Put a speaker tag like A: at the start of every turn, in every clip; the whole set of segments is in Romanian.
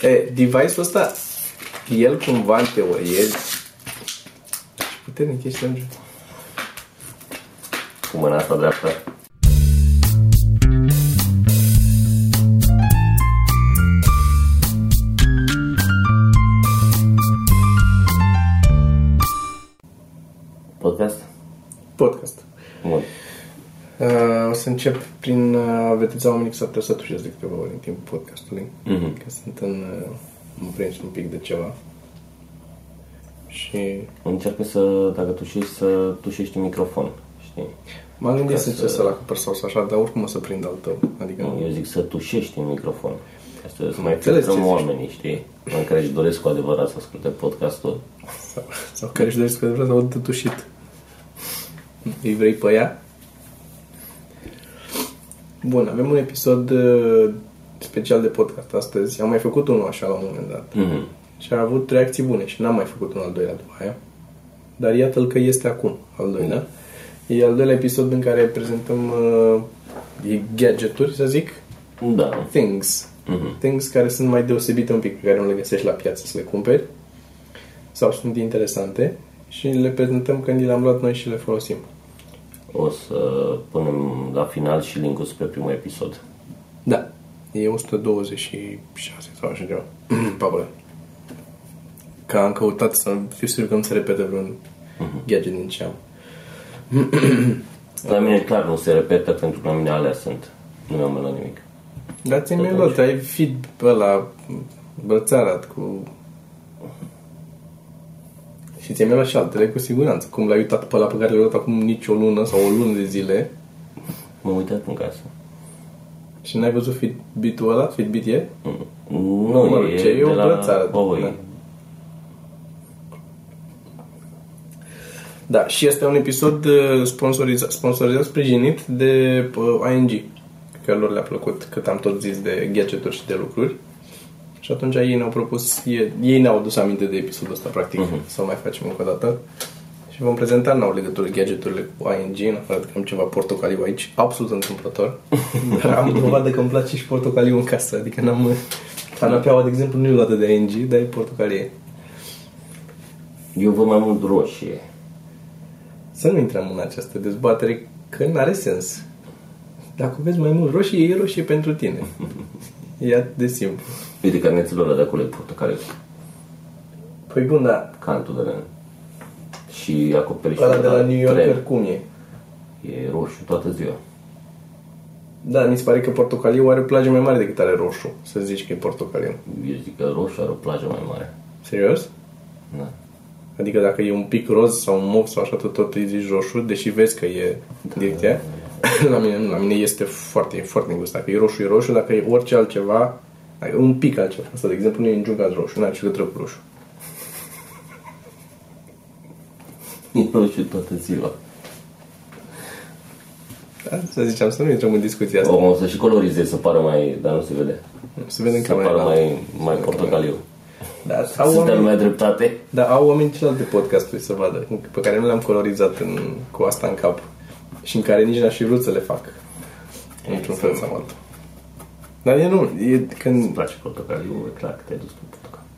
A: E, device-ul ăsta, el cumva în teorie, și puternic ești, Andrew.
B: Cu mâna asta dreaptă. Podcast?
A: Podcast.
B: Bun.
A: Uh, o să încep prin uh, a vedeți oamenii că s-ar putea să tușesc de câteva ori în timpul podcastului.
B: Mhm.
A: Că sunt în, uh, în prins un pic de ceva. Și
B: Încearcă să, dacă tușești, să tușești în microfon. Știi?
A: m-am gândit
B: Ca
A: să
B: să-
A: încerc să la acopăr sau să așa, dar oricum o să prind al tău. Adică
B: Nu, eu zic să tușești în microfon. Ca să, să mai
A: Înțeles ce
B: filtrăm
A: zici.
B: oamenii, știi? În care își doresc cu adevărat să asculte podcastul.
A: sau, sau care își doresc că vreau să aud de tușit. Îi vrei pe ea? Bun, avem un episod uh, special de podcast astăzi. Am mai făcut unul așa la un moment dat.
B: Mhm.
A: Și a avut reacții bune și n-am mai făcut un al doilea după aia. Dar iată-l că este acum, al doilea. E al doilea episod în care prezentăm uh, e gadgeturi, să zic,
B: Da.
A: things.
B: Mhm.
A: Things care sunt mai deosebite un pic, pe care nu le găsești la piață să le cumperi. Sau sunt interesante și le prezentăm când le-am luat noi și le folosim.
B: O să punem la final și link-ul spre primul episod.
A: Da. E 126 sau așa ceva. Pabă. Că am căutat să fiu sigur că nu se repete vreun gadget din ce am.
B: La mine clar nu se repetă pentru că la mine alea sunt. Nu mi-am la nimic.
A: Dar ți-ai mai luat, ai feed pe ăla brățarat cu... Și ți-ai mai luat și altele cu siguranță. Cum l-ai uitat pe ăla pe care l-ai luat acum nici o lună sau o lună de zile
B: M-am uitat în casă.
A: și n-ai văzut Fitbit-ul ăla? Fitbit e?
B: Nu,
A: mă rog,
B: e
A: ce e
B: de
A: o
B: la
A: brățară.
B: Huawei.
A: Da. Da, și este un episod uh, sponsorizat, sponsorizat sprijinit de uh, ING, că lor le-a plăcut cât am tot zis de gadgeturi și de lucruri. Și atunci ei ne-au propus, ei, ei ne-au adus aminte de episodul ăsta, practic, uh-huh. să o mai facem încă o dată. Și vom prezenta nou legătură gadgeturile cu ING, în afară de că am ceva portocaliu aici, absolut întâmplător. Dar am dovadă că îmi place și portocaliu în casă, adică n-am... Canapeaua, de exemplu, nu e luată de ING, dar e portocalie.
B: Eu văd mai mult roșie.
A: Să nu intrăm în această dezbatere, că nu are sens. Dacă vezi mai mult roșie, e roșie pentru tine. E atât de simplu.
B: Uite carnețul ăla de acolo e portocaliu.
A: Păi bun, dar
B: Cantul de lân. Și acoperișul
A: ăla de la New Yorker
B: tren.
A: cum e?
B: E roșu toată ziua.
A: Da, mi se pare că portocaliu are o plajă mai mare decât are roșu. Să zici că e portocaliu.
B: Eu zic că roșu are o plajă mai mare.
A: Serios?
B: Da.
A: Adică dacă e un pic roz sau un mov sau așa, tot, tot îi zici roșu, deși vezi că e direcția. La mine nu, la mine este foarte, e foarte îngust. Dacă e roșu, e roșu, dacă e orice altceva, dacă e un pic altceva. Asta, de exemplu, nu e niciun caz roșu, nu are ce legătură cu roșu.
B: E roșu toată ziua.
A: Da? Să ziceam să nu intrăm în discuția asta.
B: O, o să și colorizezi să pară mai... Dar nu se vede.
A: Să vedem
B: Să
A: camera.
B: pară
A: da.
B: mai, mai portocaliu.
A: Da, au
B: Să dea
A: oameni,
B: lumea dreptate.
A: da, au oameni celelalte podcasturi să vadă, pe care nu le-am colorizat în, cu asta în cap și în care nici n-aș fi vrut să le fac. Într-un fel sau altul. Dar e nu, e când...
B: Îmi place portocaliu, e clar că te-ai dus pe portocaliu.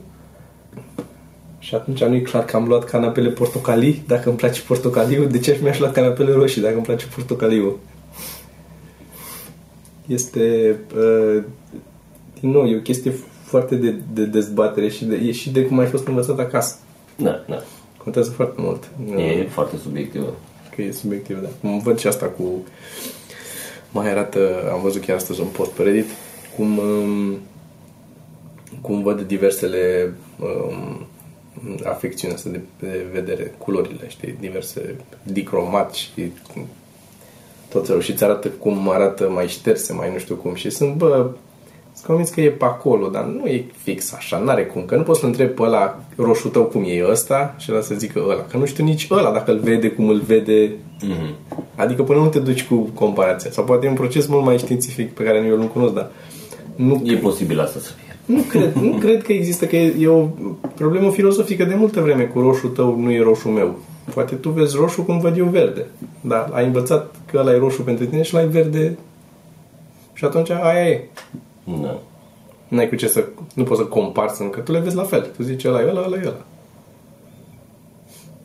A: Și atunci nu e clar că am luat canapele portocalii, dacă îmi place portocaliu, de ce mi-aș lua canapele roșii dacă îmi place portocaliu? Este, uh, din nou, e o chestie foarte de, de dezbatere și de, e și de cum ai fost învățat acasă.
B: Da, da.
A: Contează foarte mult.
B: E foarte subiectiv.
A: Că e subiectiv, da. Cum văd și asta cu... Mai arată, am văzut chiar astăzi un post pe Reddit, cum, um, cum văd diversele um, afecțiuni astea de, de vedere, culorile, știi, diverse dicromat și tot felul și îți arată cum arată mai șterse, mai nu știu cum și sunt, bă, sunt convins că e pe acolo, dar nu e fix așa, n-are cum, că nu poți să întreb pe ăla roșu tău cum e ăsta și ăla să zică ăla, că nu știu nici ăla dacă îl vede cum îl vede,
B: Mm-hmm.
A: adică până nu te duci cu comparația, sau poate e un proces mult mai științific pe care eu nu-l cunosc, dar nu,
B: E posibil asta să fie.
A: nu cred, nu cred că există, că e, e o problemă filozofică de multă vreme cu roșu tău nu e roșu meu. Poate tu vezi roșu cum văd eu verde. Dar ai învățat că ăla e roșu pentru tine și ăla e verde și atunci aia e.
B: Da.
A: N-ai cu ce să... Nu poți să comparți, să- că tu le vezi la fel. Tu zici ăla e ăla, ăla e ăla.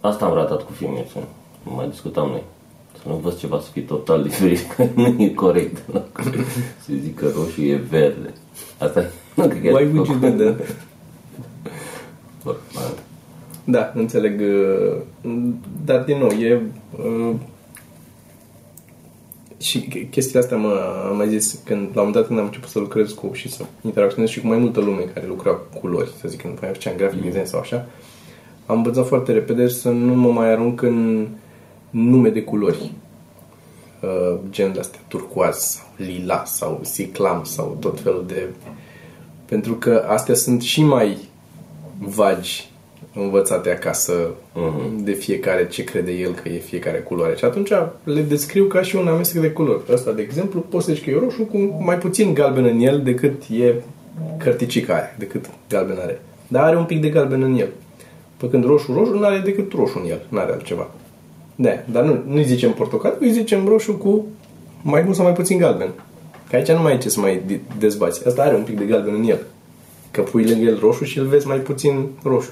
B: Asta am ratat cu filmul, să nu mai discutam noi. Să nu văd ceva să fie total diferit, că nu e corect. Nu? Să zic că roșu e verde. Asta e. Nu, cred că e
A: Why would you do that?
B: Bă, bă,
A: Da, înțeleg. uh, Dar, din nou, e... uh, Și ch- chestia asta mă, am mai zis când, la un moment dat când am început să lucrez cu și să interacționez și cu mai multă lume care lucra cu culori, să zic, când mai făceam grafic design sau așa, am învățat foarte repede să nu mă mai arunc în nume de culori. Uh, gen de astea, turcoaz sau lila sau ciclam sau tot felul de... Pentru că astea sunt și mai vagi învățate acasă de fiecare ce crede el că e fiecare culoare. Și atunci le descriu ca și un amestec de culori. Ăsta, de exemplu, poți să zici că e roșu cu mai puțin galben în el decât e cărticica aia, decât galben are. Dar are un pic de galben în el. Pe când roșu, roșu nu are decât roșu în el, nu are altceva. Da, dar nu, nu-i zicem portocaliu, îi zicem roșu cu mai mult sau mai puțin galben. Că aici nu mai e ce să mai de- dezbați. Asta are un pic de galben în el. Că pui lângă el roșu și îl vezi mai puțin roșu.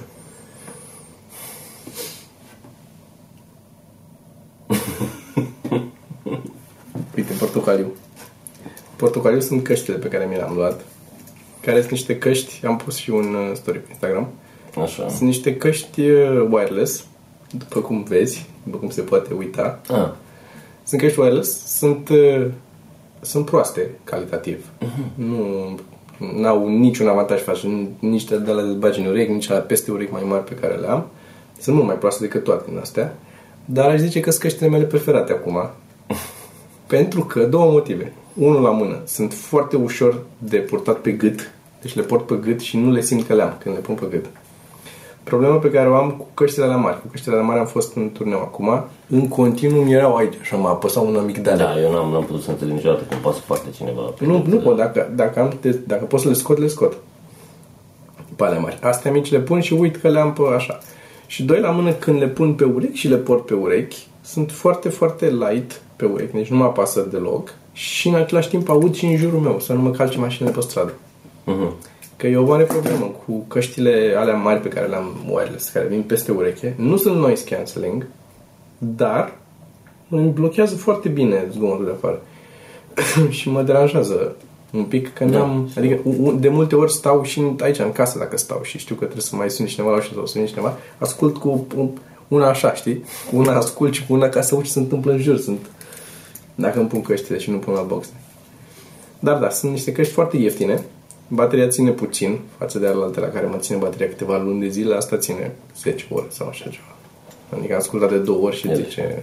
A: Uite, portocaliu. Portocaliu sunt căștile pe care mi le-am luat. Care sunt niște căști, am pus și un uh, story pe Instagram.
B: Așa.
A: Sunt niște căști uh, wireless, după cum vezi, după cum se poate uita.
B: Ah,
A: Sunt căști wireless, sunt, uh, sunt proaste calitativ. Nu au niciun avantaj față, nici de la de bagi în urechi, nici la peste urechi mai mari pe care le am. Sunt mult mai proaste decât toate din astea. Dar aș zice că sunt căștile mele preferate acum. Pentru că două motive. Unul la mână. Sunt foarte ușor de purtat pe gât. Deci le port pe gât și nu le simt că le-am când le pun pe gât. Problema pe care o am cu căștile alea mari. Cu căștile alea mari am fost în turneu acum. În continuu mi erau aici. Așa m-a apăsat un amic de
B: da, eu n-am, n-am putut să înțeleg niciodată cum poate să poarte cineva. pe
A: nu,
B: gât.
A: nu pot. Dacă, dacă, am, de- dacă pot să le scot, le scot. Pe alea mari. Astea mici le pun și uit că le-am pe așa. Și doi la mână când le pun pe urechi și le port pe urechi, sunt foarte, foarte light pe urechi. Deci nu mă apasă deloc. Și în același timp aud și în jurul meu, să nu mă calce mașinile pe stradă.
B: Mhm.
A: Că e o mare problemă cu căștile alea mari pe care le-am wireless, care vin peste ureche. Nu sunt noise cancelling, dar îmi blochează foarte bine zgomotul de afară. și mă deranjează un pic că n-am... Adică u- u- de multe ori stau și în- aici în casă dacă stau și știu că trebuie să mai sun cineva la ușă sau să sun cineva, ascult cu un- una așa, știi? Cu una ascult și cu una ca să aud ce se întâmplă în jur. Sunt... Dacă îmi pun căștile și nu pun la box. Dar da, sunt niște căști foarte ieftine. Bateria ține puțin față de alte la care mă ține bateria câteva luni de zile. Asta ține 10 ore sau așa ceva. Adică am ascultat de două ori și
B: Ele.
A: zice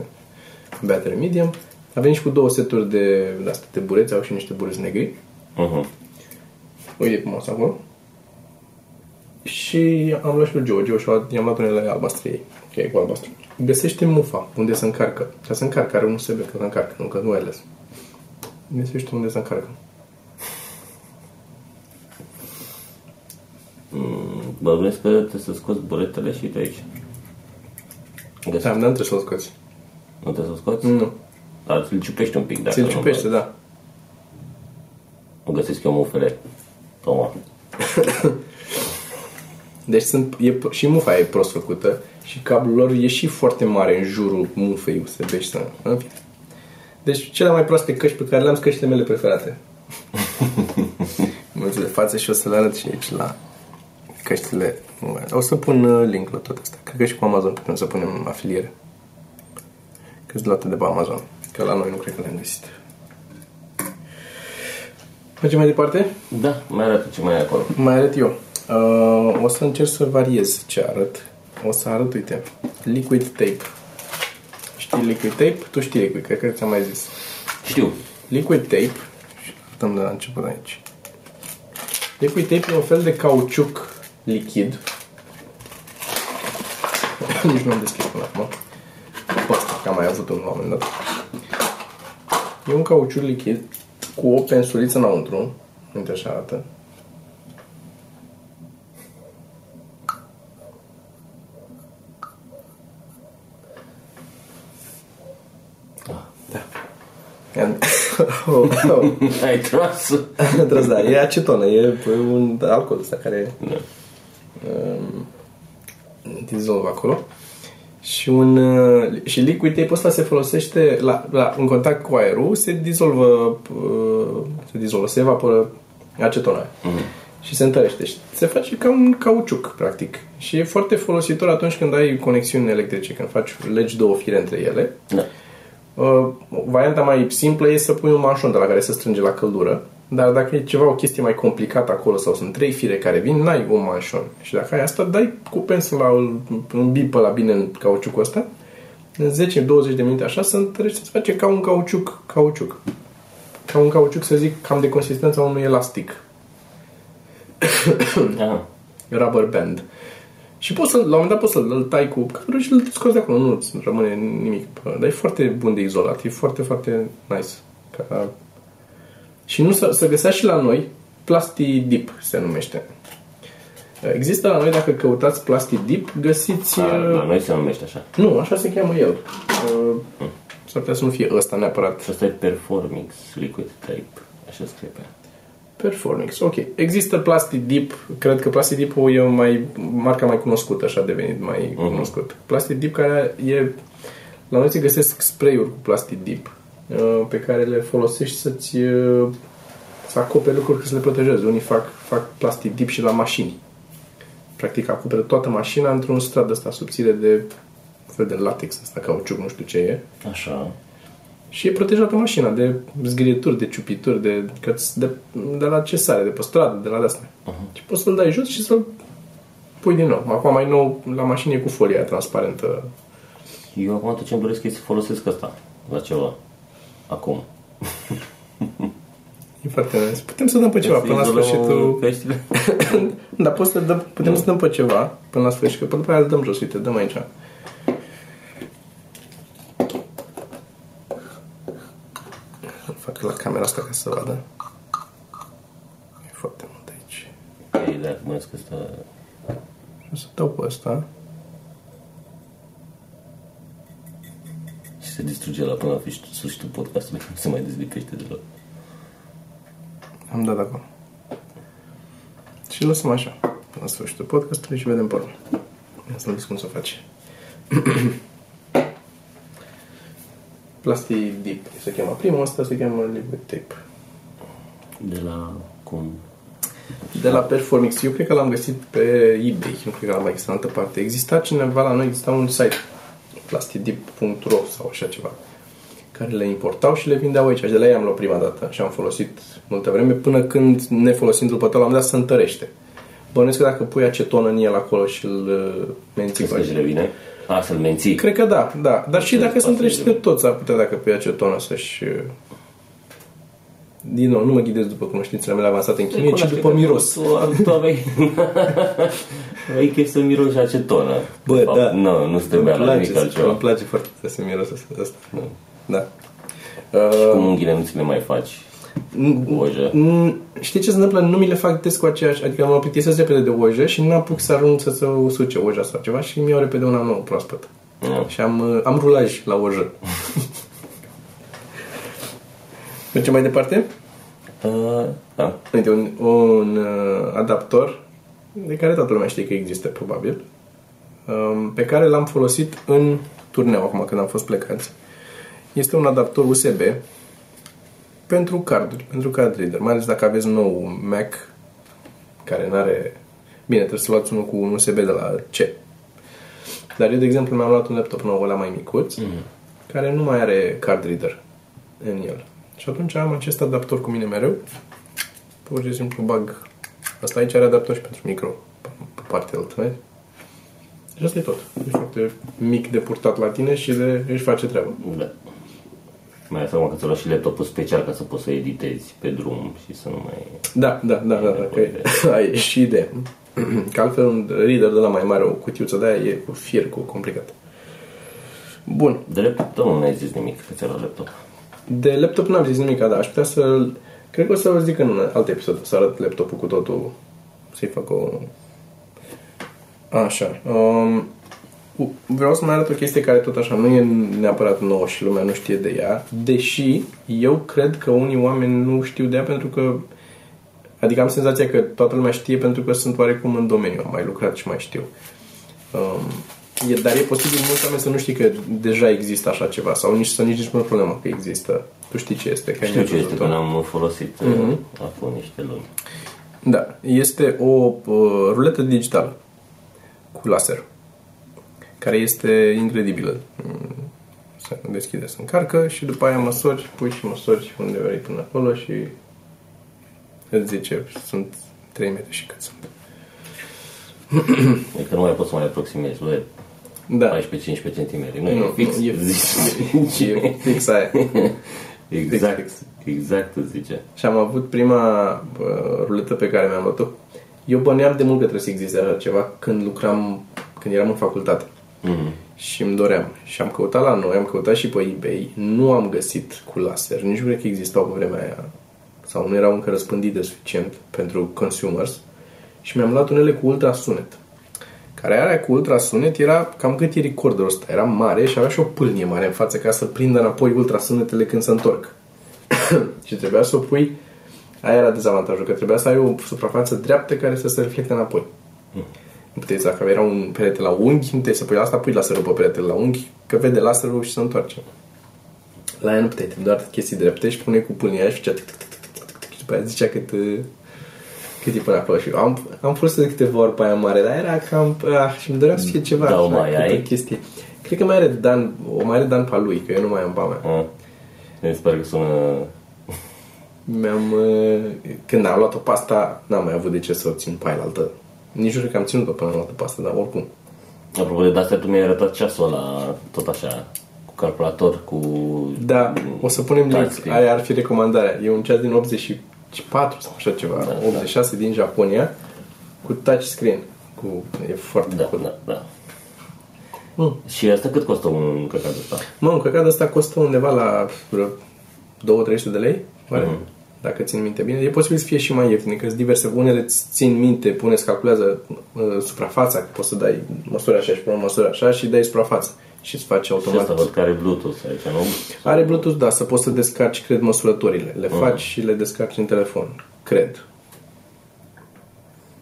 A: battery medium. Avem și cu două seturi de, de astea de bureți, au și niște bureți negri.
B: Mhm.
A: Uite cum o să acolo. Și am luat și pe Joe. Joe și-a luat- i-am luat unele albastre ei. Ok, cu albastru. Găsește mufa, unde se încarcă. Ca să încarcă, are un USB că se încarcă, nu că nu ai ales. Găsește unde se încarcă.
B: Mm, Bănuiesc că trebuie să scoți buretele și de aici. Găsești.
A: Da, dar nu trebuie să-l scoți.
B: Nu trebuie să scoți?
A: Nu.
B: Dar ți-l ciupești un pic. Dacă
A: Ți-l
B: nu-
A: ciupește, da.
B: Nu găsesc eu mufele. Toma.
A: Deci sunt, e, și mufa e prost făcută și cablul lor e și foarte mare în jurul mufei USB și să... În fine. Deci cele mai proaste căști pe care le-am sunt căștile mele preferate. Mulțumesc de față și o să le arăt și aici la căștile. O să pun uh, link la toate astea. Cred că și cu Amazon putem să punem afiliere. Că sunt luate de pe Amazon. Că la noi nu cred că le-am găsit. Mergem mai departe?
B: Da, mai arată ce mai e acolo.
A: Mai arăt eu. Uh, o să încerc să variez ce arăt. O să arăt, uite, liquid tape. Știi liquid tape? Tu știi liquid, cred că ți-am mai zis.
B: Știu.
A: Liquid tape, și arătăm de la început aici. Liquid tape e un fel de cauciuc lichid. Nici nu am deschis până acum. Pe ăsta, că am mai avut un moment dat. E un cauciuc lichid cu o pensuliță înăuntru. Uite așa arată. Da. Am- oh, oh.
B: Ai tras?
A: Trebuie da, e acetonă, e un alcool ăsta care
B: Da.
A: um, dizolvă acolo. Și, un, uh, și liquid tape ăsta se folosește la, la, în contact cu aerul, se dizolvă, uh, se dizolvă, se evaporă acetona aia. și se întărește. Și se face ca un cauciuc, practic. Și e foarte folositor atunci când ai conexiuni electrice, când faci legi două fire între ele.
B: Da.
A: Uh, varianta mai simplă e să pui un manșon de la care să strânge la căldură, dar dacă e ceva, o chestie mai complicată acolo sau sunt trei fire care vin, n-ai un manșon. Și dacă ai asta, dai cu pensul la un bip la bine în cauciucul ăsta, în 10-20 de minute așa, să întărește, se face ca un cauciuc, cauciuc. Ca un cauciuc, să zic, cam de consistența unui elastic.
B: Ah.
A: rubber band. Și poți să, la un moment dat poți să îl tai cu cadru și îl scoți de acolo, nu rămâne nimic. Dar e foarte bun de izolat, e foarte, foarte nice. Ca... Și nu să, să găsească și la noi, Plasti Dip se numește. Există la noi, dacă căutați Plasti Dip, găsiți...
B: La,
A: uh,
B: la noi se numește așa.
A: Nu, așa se cheamă el. Uh, S-ar putea să nu fie ăsta neapărat.
B: Și asta e Performix Liquid Tape. Așa scrie pe ea.
A: Performix, ok. Există Plastic Deep, cred că Plastic Deep e mai, marca mai cunoscută, așa a devenit mai uh-huh. cunoscut. Plastic Deep care e, la noi se găsesc spray-uri cu Plastic Deep uh, pe care le folosești să-ți uh, să acoperi lucruri, să le protejezi. Unii fac, fac Plastic Deep și la mașini. Practic acoperă toată mașina într-un strat de ăsta subțire de fel de latex, ăsta cauciuc, nu știu ce e.
B: Așa.
A: Și e protejată mașina de zgârieturi, de ciupituri, de, de, de la ce sare, de pe stradă, de la de-astea. Uh-huh. Și poți să-l dai jos și să-l pui din nou. Acum mai nou la mașină e cu folia transparentă.
B: Eu acum tot ce-mi doresc e să folosesc asta la ceva. Acum.
A: E foarte nice. Putem să dăm pe ceva până la
B: Izolăm
A: sfârșitul...
B: Căștile?
A: Dar poți să dăm, putem să dăm pe ceva până la sfârșit, că după aia îl dăm jos. Uite, dăm aici. Fac la camera asta ca să vadă. E foarte mult aici.
B: Ei, da, mă că asta...
A: O să dau pe ăsta.
B: Și se distruge la până la sfârșitul podcastului. Nu se mai dezlipește deloc.
A: Am dat acolo. Și lăsăm așa. Până la sfârșitul podcastului și vedem pe urmă. Ia să vezi cum să faci. Plastic Deep se cheamă primul, asta se cheamă Liquid Tape.
B: De la cum...
A: De la Performix, eu cred că l-am găsit pe eBay, nu cred că l-am mai găsit în altă parte. Exista cineva la noi, exista un site, plastidip.ro sau așa ceva, care le importau și le vindeau aici. Și de la ei am luat prima dată și am folosit multă vreme, până când, nefolosind după tot, l-am dat să întărește. Bănuiesc că dacă pui acetonă în el acolo și îl uh, menții
B: Crezi că își revine? A, să-l menții.
A: Cred că da, da. Dar și
B: Cred
A: dacă
B: că
A: se întrește
B: posibil.
A: de toți, ar putea dacă pui acetonă să-și... uh, Din nou, nu mă ghidez după cunoștințele mele avansate în chimie, ci după miros.
B: Tu, tu aveai... aveai chef să miroși acetonă.
A: Bă,
B: De fapt,
A: da.
B: Nu, nu se trebuia
A: Îmi
B: la
A: place,
B: nimic
A: să-
B: altceva.
A: îmi place foarte tare să miros asta. asta. Da.
B: Și
A: Uh,
B: cum unghiile nu ți le mai faci cu ojă.
A: Mm, Știi ce se întâmplă? Nu mi le fac des cu aceeași, adică mă plictisesc repede de ojă și nu apuc să arunc să se usuce oja sau ceva și mi iau repede una nouă proaspătă.
B: Nu.
A: Și am, uh, am rulaj la ojă. Mergem mai departe?
B: Uh, da.
A: Uite, un, un uh, adaptor de care toată lumea știe că există, probabil, um, pe care l-am folosit în turneu acum când am fost plecați. Este un adaptor USB pentru carduri, pentru card reader, mai ales dacă aveți nou Mac care nu are... Bine, trebuie să luați unul cu un USB de la C. Dar eu, de exemplu, mi-am luat un laptop nou, ăla mai micuț, care nu mai are card reader în el. Și atunci am acest adaptor cu mine mereu. Pur și simplu bag... Asta aici are adaptor și pentru micro, pe pe partea altă, vezi? Și asta e tot. E foarte mic de purtat la tine și de își face treaba.
B: Da. Mai ales acum că ți-o luat și laptopul special ca să poți să editezi pe drum și să nu mai...
A: Da, da, da, da, da că e, ai și idee. Că altfel un reader de la mai mare, o cutiuță de aia e cu fier, cu complicat. Bun.
B: De laptop nu mi-ai zis nimic că ți-a luat laptop.
A: De laptop n-am zis nimic, dar aș putea să Cred că o să vă zic în alt episod, să arăt laptopul cu totul, să-i fac o... Așa. Um, vreau să mai arăt o chestie care tot așa nu e neapărat nouă și lumea nu știe de ea, deși eu cred că unii oameni nu știu de ea pentru că Adică am senzația că toată lumea știe pentru că sunt oarecum în domeniu, am mai lucrat și mai știu. Um, e, dar e posibil mulți oameni să nu știi că deja există așa ceva sau nici să nici nici nu problemă că există. Tu știi ce este? Că ai
B: Știu ce
A: mai
B: este,
A: văzut-o.
B: că n-am folosit
A: Mhm.
B: uh-huh. acum niște luni.
A: Da, este o uh, ruletă digitală cu laser care este incredibilă. Mm, Se deschide, se încarcă și după aia măsori, pui și măsori unde vrei până acolo și îți zice, sunt 3 metri și cât sunt.
B: E că nu mai poți să mai aproximezi, nu e
A: Da,
B: 14-15 cm, nu, e
A: Nu,
B: fix,
A: nu, e
B: zice.
A: e fix aia.
B: exact,
A: fix.
B: exact îți zice.
A: Și am avut prima uh, ruletă pe care mi-am luat-o. Eu băneam de mult că trebuie să existe așa ceva când lucram, când eram în facultate.
B: Mhm.
A: Și îmi doream. Și am căutat la noi, am căutat și pe eBay. Nu am găsit cu laser. Nici nu cred că existau pe vremea aia. Sau nu erau încă răspândite suficient pentru consumers. Și mi-am luat unele cu ultrasunet. Care aia cu ultrasunet era cam cât e recorderul ăsta. Era mare și avea și o pâlnie mare în față ca să prindă înapoi ultrasunetele când se întorc. și trebuia să o pui Aia era dezavantajul, că trebuia să ai o suprafață dreaptă care să se reflecte înapoi. Nu puteai, dacă era un perete la unghi, nu puteai să pui asta, pui laserul pe peretele la unghi, că vede laserul și se întoarce. La ea nu puteai, trebuie doar chestii drepte și puneai cu pâlnia aia și făcea tic, tic, tic, tic, tic, tic, tic, și după aia zicea cât, uh, cât e până acolo. Și eu am, am folosit de câteva ori pe aia mare, dar era cam, ah, și îmi dorea să fie ceva.
B: Da, o
A: așa,
B: mai
A: câte
B: ai?
A: Chestie. Cred că mai are Dan, o mai are Dan pe a lui, că eu nu mai am pe a mea.
B: Ah. Mi se pare că sună...
A: Mi-am, uh, când am luat-o pe asta, n-am mai avut de ce să o țin pe aia altă. Nici nu cred că am ținut-o până am luat-o pe asta, dar oricum.
B: Apropo de astea, tu mi-ai arătat ceasul ăla, tot așa, cu calculator, cu...
A: Da, o să punem link.
B: Touchscreen.
A: Aia ar fi recomandarea. E un ceas din 84 sau așa ceva,
B: Da,
A: 86 din Japonia, cu touchscreen. Cu, e foarte
B: Da,
A: cool.
B: da, da.
A: Mm.
B: Și asta cât costă un căcat ăsta?
A: Mă, un căcat ăsta costă undeva la vreo 2-300 de lei, oare?
B: Mhm.
A: Dacă țin minte bine. E posibil să fie și mai ieftin, că sunt diverse. Unele îți țin minte, puneți, calculează uh, suprafața, că poți să dai măsuri așa și până măsuri așa și dai suprafață. Și îți face
B: Și
A: automat.
B: asta văd că are Bluetooth aici, nu?
A: Are Bluetooth, da, să poți să descarci, cred, măsurătorile. Le faci și le descarci în telefon. Cred.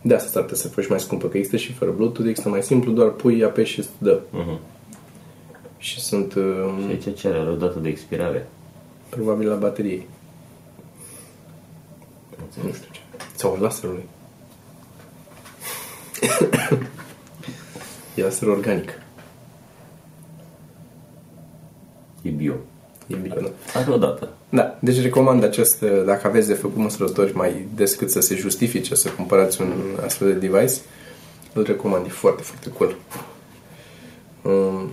A: De asta s-ar putea să faci mai scumpă, că există și fără Bluetooth, există mai simplu, doar pui, apeși și îți dă.
B: Mhm.
A: Și sunt
B: Și
A: uh,
B: aici cere, are o dată de expirare.
A: probabil la baterie. Nu știu ce. Sau laserului. e laser organic.
B: E bio.
A: E bine, da.
B: Are o dată.
A: Da, deci recomand acest, dacă aveți de făcut măsurători mai des cât să se justifice să cumpărați un astfel de device, îl recomand, e foarte, foarte cool. Um,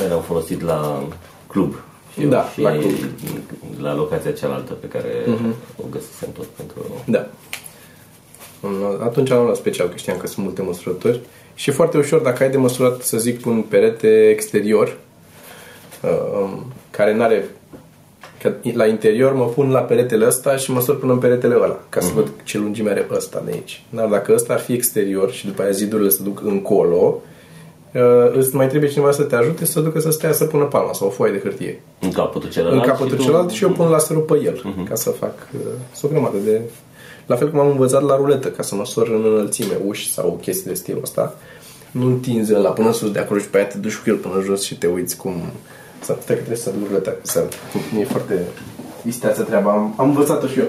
B: Noi l-am folosit la club. Și
A: Da,
B: și
A: la club.
B: la locația cealaltă pe care o găsisem tot pentru...
A: da. Um, Atunci am luat special, că știam că sunt multe măsurători. Și e foarte ușor, dacă ai de măsurat, să zic, un perete exterior, um, care nu are că la interior mă pun la peretele ăsta și măsor până în peretele ăla, ca să văd ce lungime are ăsta de aici. Dar dacă ăsta ar fi exterior și după aia zidurile se duc încolo, uh, îți mai trebuie cineva să te ajute să ducă să stea să pună palma sau o foaie de hârtie.
B: În capătul celălalt.
A: în capătul
B: și tu-
A: celălalt și eu pun laserul pe el, ca să fac uh, sunt o grămadă de... La fel cum am învățat la ruletă, ca să măsor în înălțime uși sau chestii de stilul ăsta. Nu întinzi la până sus de acolo și pe aia te duci cu el până jos și te uiți cum... Să stai că trebuie să duc ruleta, să... E foarte isteață treaba. Am, am învățat-o și eu.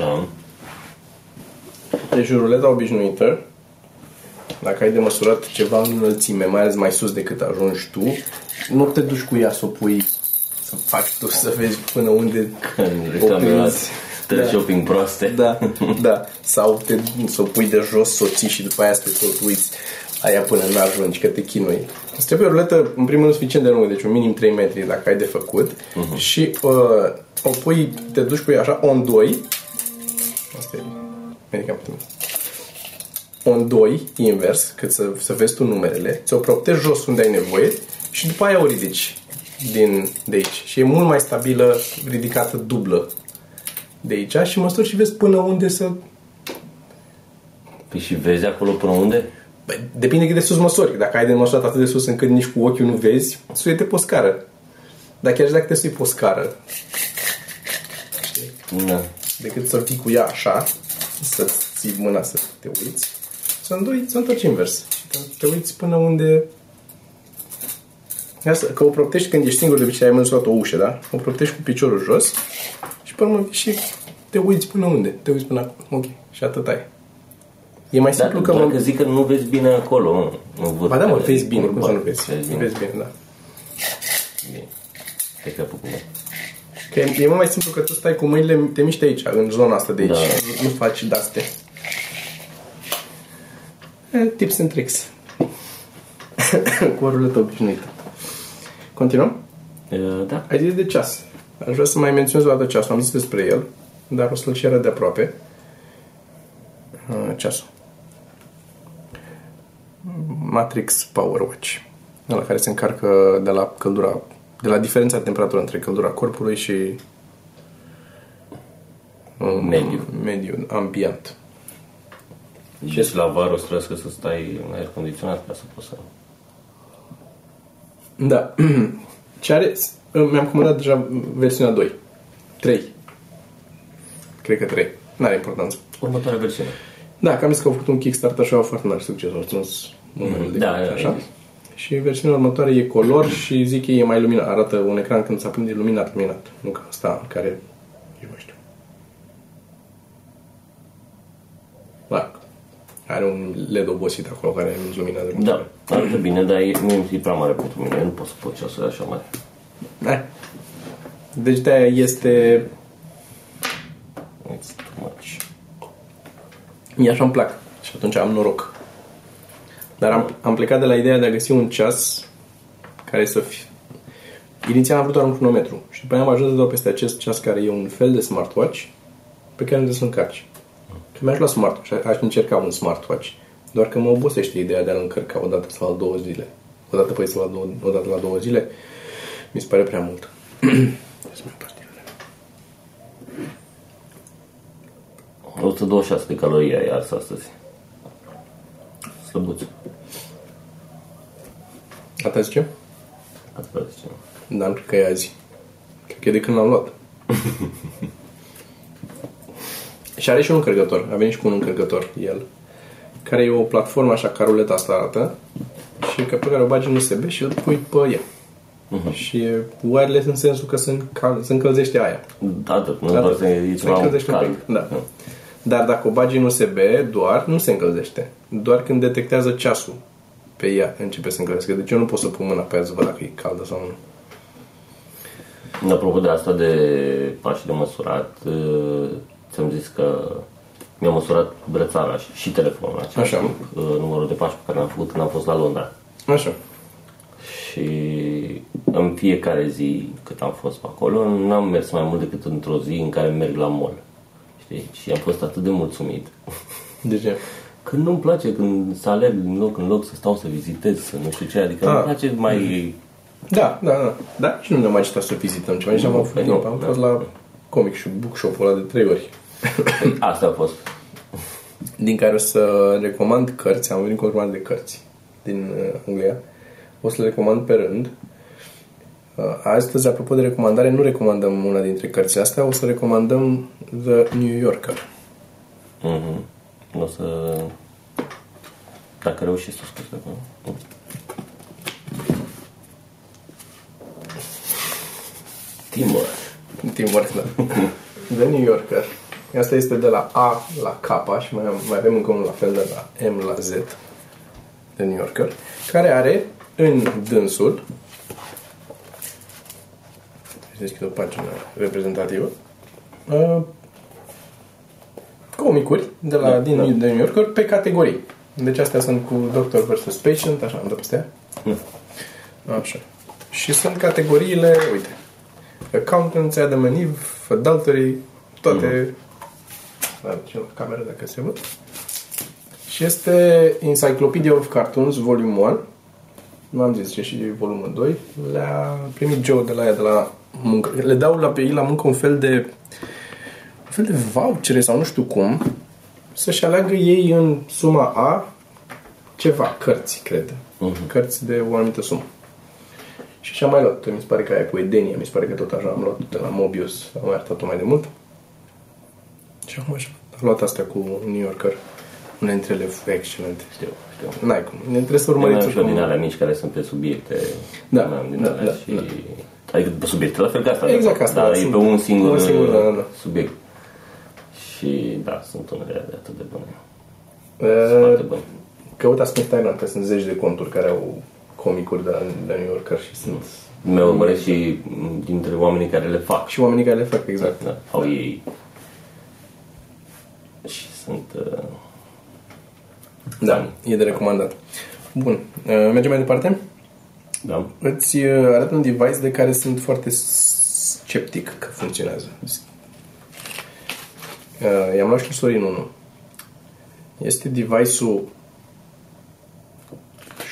B: Așa.
A: Deci ruleta obișnuită, dacă ai de măsurat ceva în înălțime, mai ales mai sus decât ajungi tu, nu te duci cu ea să o pui, să faci tu, să vezi până unde
B: În reclamele la
A: prinzi.
B: teleshopping proaste.
A: Da, da. Sau te, să o pui de jos, să o ții și după aia să te tot uiți aia până nu ajungi, că te chinui. Îți trebuie o ruletă, în primul rând, suficient de lungă, deci un minim 3 metri dacă ai de făcut. Uh-huh. Și uh, o pui, te duci cu ea așa, on 2. Asta e medicamentul meu. On 2, invers, cât să, să vezi tu numerele. Ți-o proptezi jos unde ai nevoie și după aia o ridici din, de aici. Și e mult mai stabilă, ridicată dublă de aici și măsori și vezi până unde să...
B: Păi și vezi acolo până unde?
A: Bă, depinde cât de sus măsori. Dacă ai de măsurat atât de sus încât nici cu ochiul nu vezi, suie-te pe o scară. Dar chiar și dacă te sui pe o scară,
B: Da.
A: Decât să fii cu ea așa, să ții mâna să te uiți, să îndoi, să întorci invers. Și te, te uiți până unde... Asta, că o proptești când ești singur, de obicei ai măsurat o ușă, da? O proptești cu piciorul jos și pe urmă și te uiți până unde? Te uiți până acolo. Ok. Și atât ai. E mai
B: Dar
A: simplu că
B: doar
A: mă...
B: că zic că nu vezi bine acolo, mă, în vârf.
A: Ba da, mă, vezi bine, cum să nu vezi?
B: Vezi bine.
A: Vezi bine, da.
B: Bine. Cred că apuc bine.
A: Că e, e mult mai simplu că tu stai cu mâinile, te miști aici, în zona asta de aici.
B: Da.
A: Nu, nu faci daste. Eh, Tips and tricks. cu o ruletă obișnuită. Continuăm?
B: Uh, Da.
A: Ai zis de ceas. Aș vrea să mai menționez o dată ceasul. Am zis despre el, dar o să-l ceră de aproape. Uh, Ceasul. Matrix Power Watch. La care se încarcă de la căldura, de la diferența de temperatură între căldura corpului și um,
B: Mediu.
A: mediu ambient.
B: Și la vară o să trebuiască să stai în aer condiționat ca să poți să...
A: Da. Ce are... Mi-am comandat deja versiunea 2. 3. Cred că 3. N-are importanță.
B: Următoarea versiune.
A: Da, că am zis că au făcut un Kickstarter și au foarte mare succes. Au strâns numărul de
B: Da,
A: clienți,
B: da,
A: așa.
B: da.
A: Și versiunea următoare e color și zic că e mai luminat. Arată un ecran când se aprinde luminat, luminat. Nu ca asta care... Eu nu știu. Da. Are un LED obosit acolo care nu lumina de
B: Da, arată bine, dar e, nu e prea mare pentru mine. Eu nu pot să pot ceasul așa mare.
A: Da. Deci de este...
B: It's too much.
A: Mie așa îmi plac. Și atunci am noroc. Dar am, am plecat de la ideea de a găsi un ceas care să fie... Inițial am vrut doar un cronometru și după aia am ajuns doar peste acest ceas care e un fel de smartwatch pe care trebuie să încarci. Că mi-aș lua smartwatch, aș încerca un smartwatch. Doar că mă obosește ideea de a-l încărca o dată sau la două zile. O dată, păi, sau la două, o dată la două zile mi se pare prea mult. Să-mi iau pastilele.
B: 126 de calorii ai ars astăzi. Slăbuț.
A: Asta zice?
B: Asta zice.
A: Dar nu cred că e azi. Cred că e de când l-am luat. și are și un încărcător. A venit și cu un încărcător el. Care e o platformă așa ca ruleta asta arată. Și că pe care o bagi în USB și îl pui pe ea. Și e wireless în sensul că se, încal- se încălzește aia.
B: Atât, nu
A: Atât.
B: doar să e
A: Se
B: ceva
A: încălzește un
B: cald.
A: pic. Da. Dar dacă o bagi în USB doar, nu se încălzește. Doar când detectează ceasul pe ea începe să încălzească. Deci eu nu pot să pun mâna pe ea să văd dacă e caldă sau nu.
B: Apropo de asta de pași de măsurat, uh, ți-am zis că mi-am măsurat brățara și, și telefonul în același
A: Așa.
B: timp, uh, numărul de pași pe care l-am făcut când am fost la Londra.
A: Așa.
B: Și în fiecare zi cât am fost pe acolo, n-am mers mai mult decât într-o zi în care merg la mall. Știi? Și am fost atât de mulțumit.
A: De ce?
B: Că nu-mi place când să alerg din loc în loc, să stau să vizitez, să nu știu ce, adică
A: Ah.
B: îmi place mai...
A: Da, da, da. Da, și nu ne-am mai citat să vizităm ceva. Nici am avut
B: păi
A: timp.
B: nu,
A: Am
B: da.
A: fost la comic și bookshop-ul ăla de trei ori.
B: Asta a fost.
A: Din care o să recomand cărți. Am venit cu o grămadă de cărți din uh, Anglia. O să le recomand pe rând. Uh, astăzi, apropo de recomandare, nu recomandăm una dintre cărțile astea. O să recomandăm The New Yorker.
B: Mhm. O să... Dacă reușești să o scoți de acolo. Timur.
A: Teamwork, da. The New Yorker. Asta este de la A la K și mai, mai avem încă unul la fel de la M la Z. The New Yorker. Care are în dânsul deschid o pagină reprezentativă uh, comicuri de la, din
B: da.
A: The New Yorker pe categorii. Deci astea sunt cu Doctor vs. Patient, așa, am dat peste ea. Așa. Și sunt categoriile, uite, Accountants, Adam and Eve, Adultery, toate... Mm. ce la cameră dacă se văd. Și este Encyclopedia of Cartoons, Volume 1. v-am zis, zice și volumul 2, le-a primit Joe de la ea, de la muncă. Le dau la pe ei la muncă un fel de un fel de vouchere sau nu știu cum, să-și aleagă ei în suma A ceva, cărți, cred. Uh-huh. Cărți de o anumită sumă. Și și-am mai luat, mi se pare că aia cu Edenia, mi se pare că tot așa am luat de la Mobius, am mai arătat-o mai de mult. Și acum așa, am luat astea cu New Yorker, unele dintre ele excelente.
B: Știu, știu.
A: N-ai cum, ne trebuie să
B: Mai am
A: urmăriți
B: și eu din
A: cum...
B: alea mici care sunt pe subiecte.
A: Da,
B: Mai am din
A: da,
B: alea
A: da,
B: și...
A: da.
B: Adică pe subiecte, la fel ca asta. de
A: Exact
B: fapt.
A: asta,
B: Dar
A: da,
B: e
A: sunt
B: pe un singur,
A: un singur, da, da, da.
B: subiect. Și da, sunt unele de atât de bune.
A: Uh,
B: Foarte bune.
A: Căutați pe Instagram, că sunt zeci de conturi care au comicuri de la, de la New Yorker și sunt...
B: Mi-au urmăresc și m, dintre oamenii care le fac.
A: Și oamenii care le fac exact.
B: Da, au ei. Și sunt... Uh,
A: Da, e de recomandat. Bun, uh, mergem mai departe?
B: da.
A: Îți uh, arăt un device de care sunt foarte sceptic că funcționează. Uh, I-am luat și Sorin 1. Este device-ul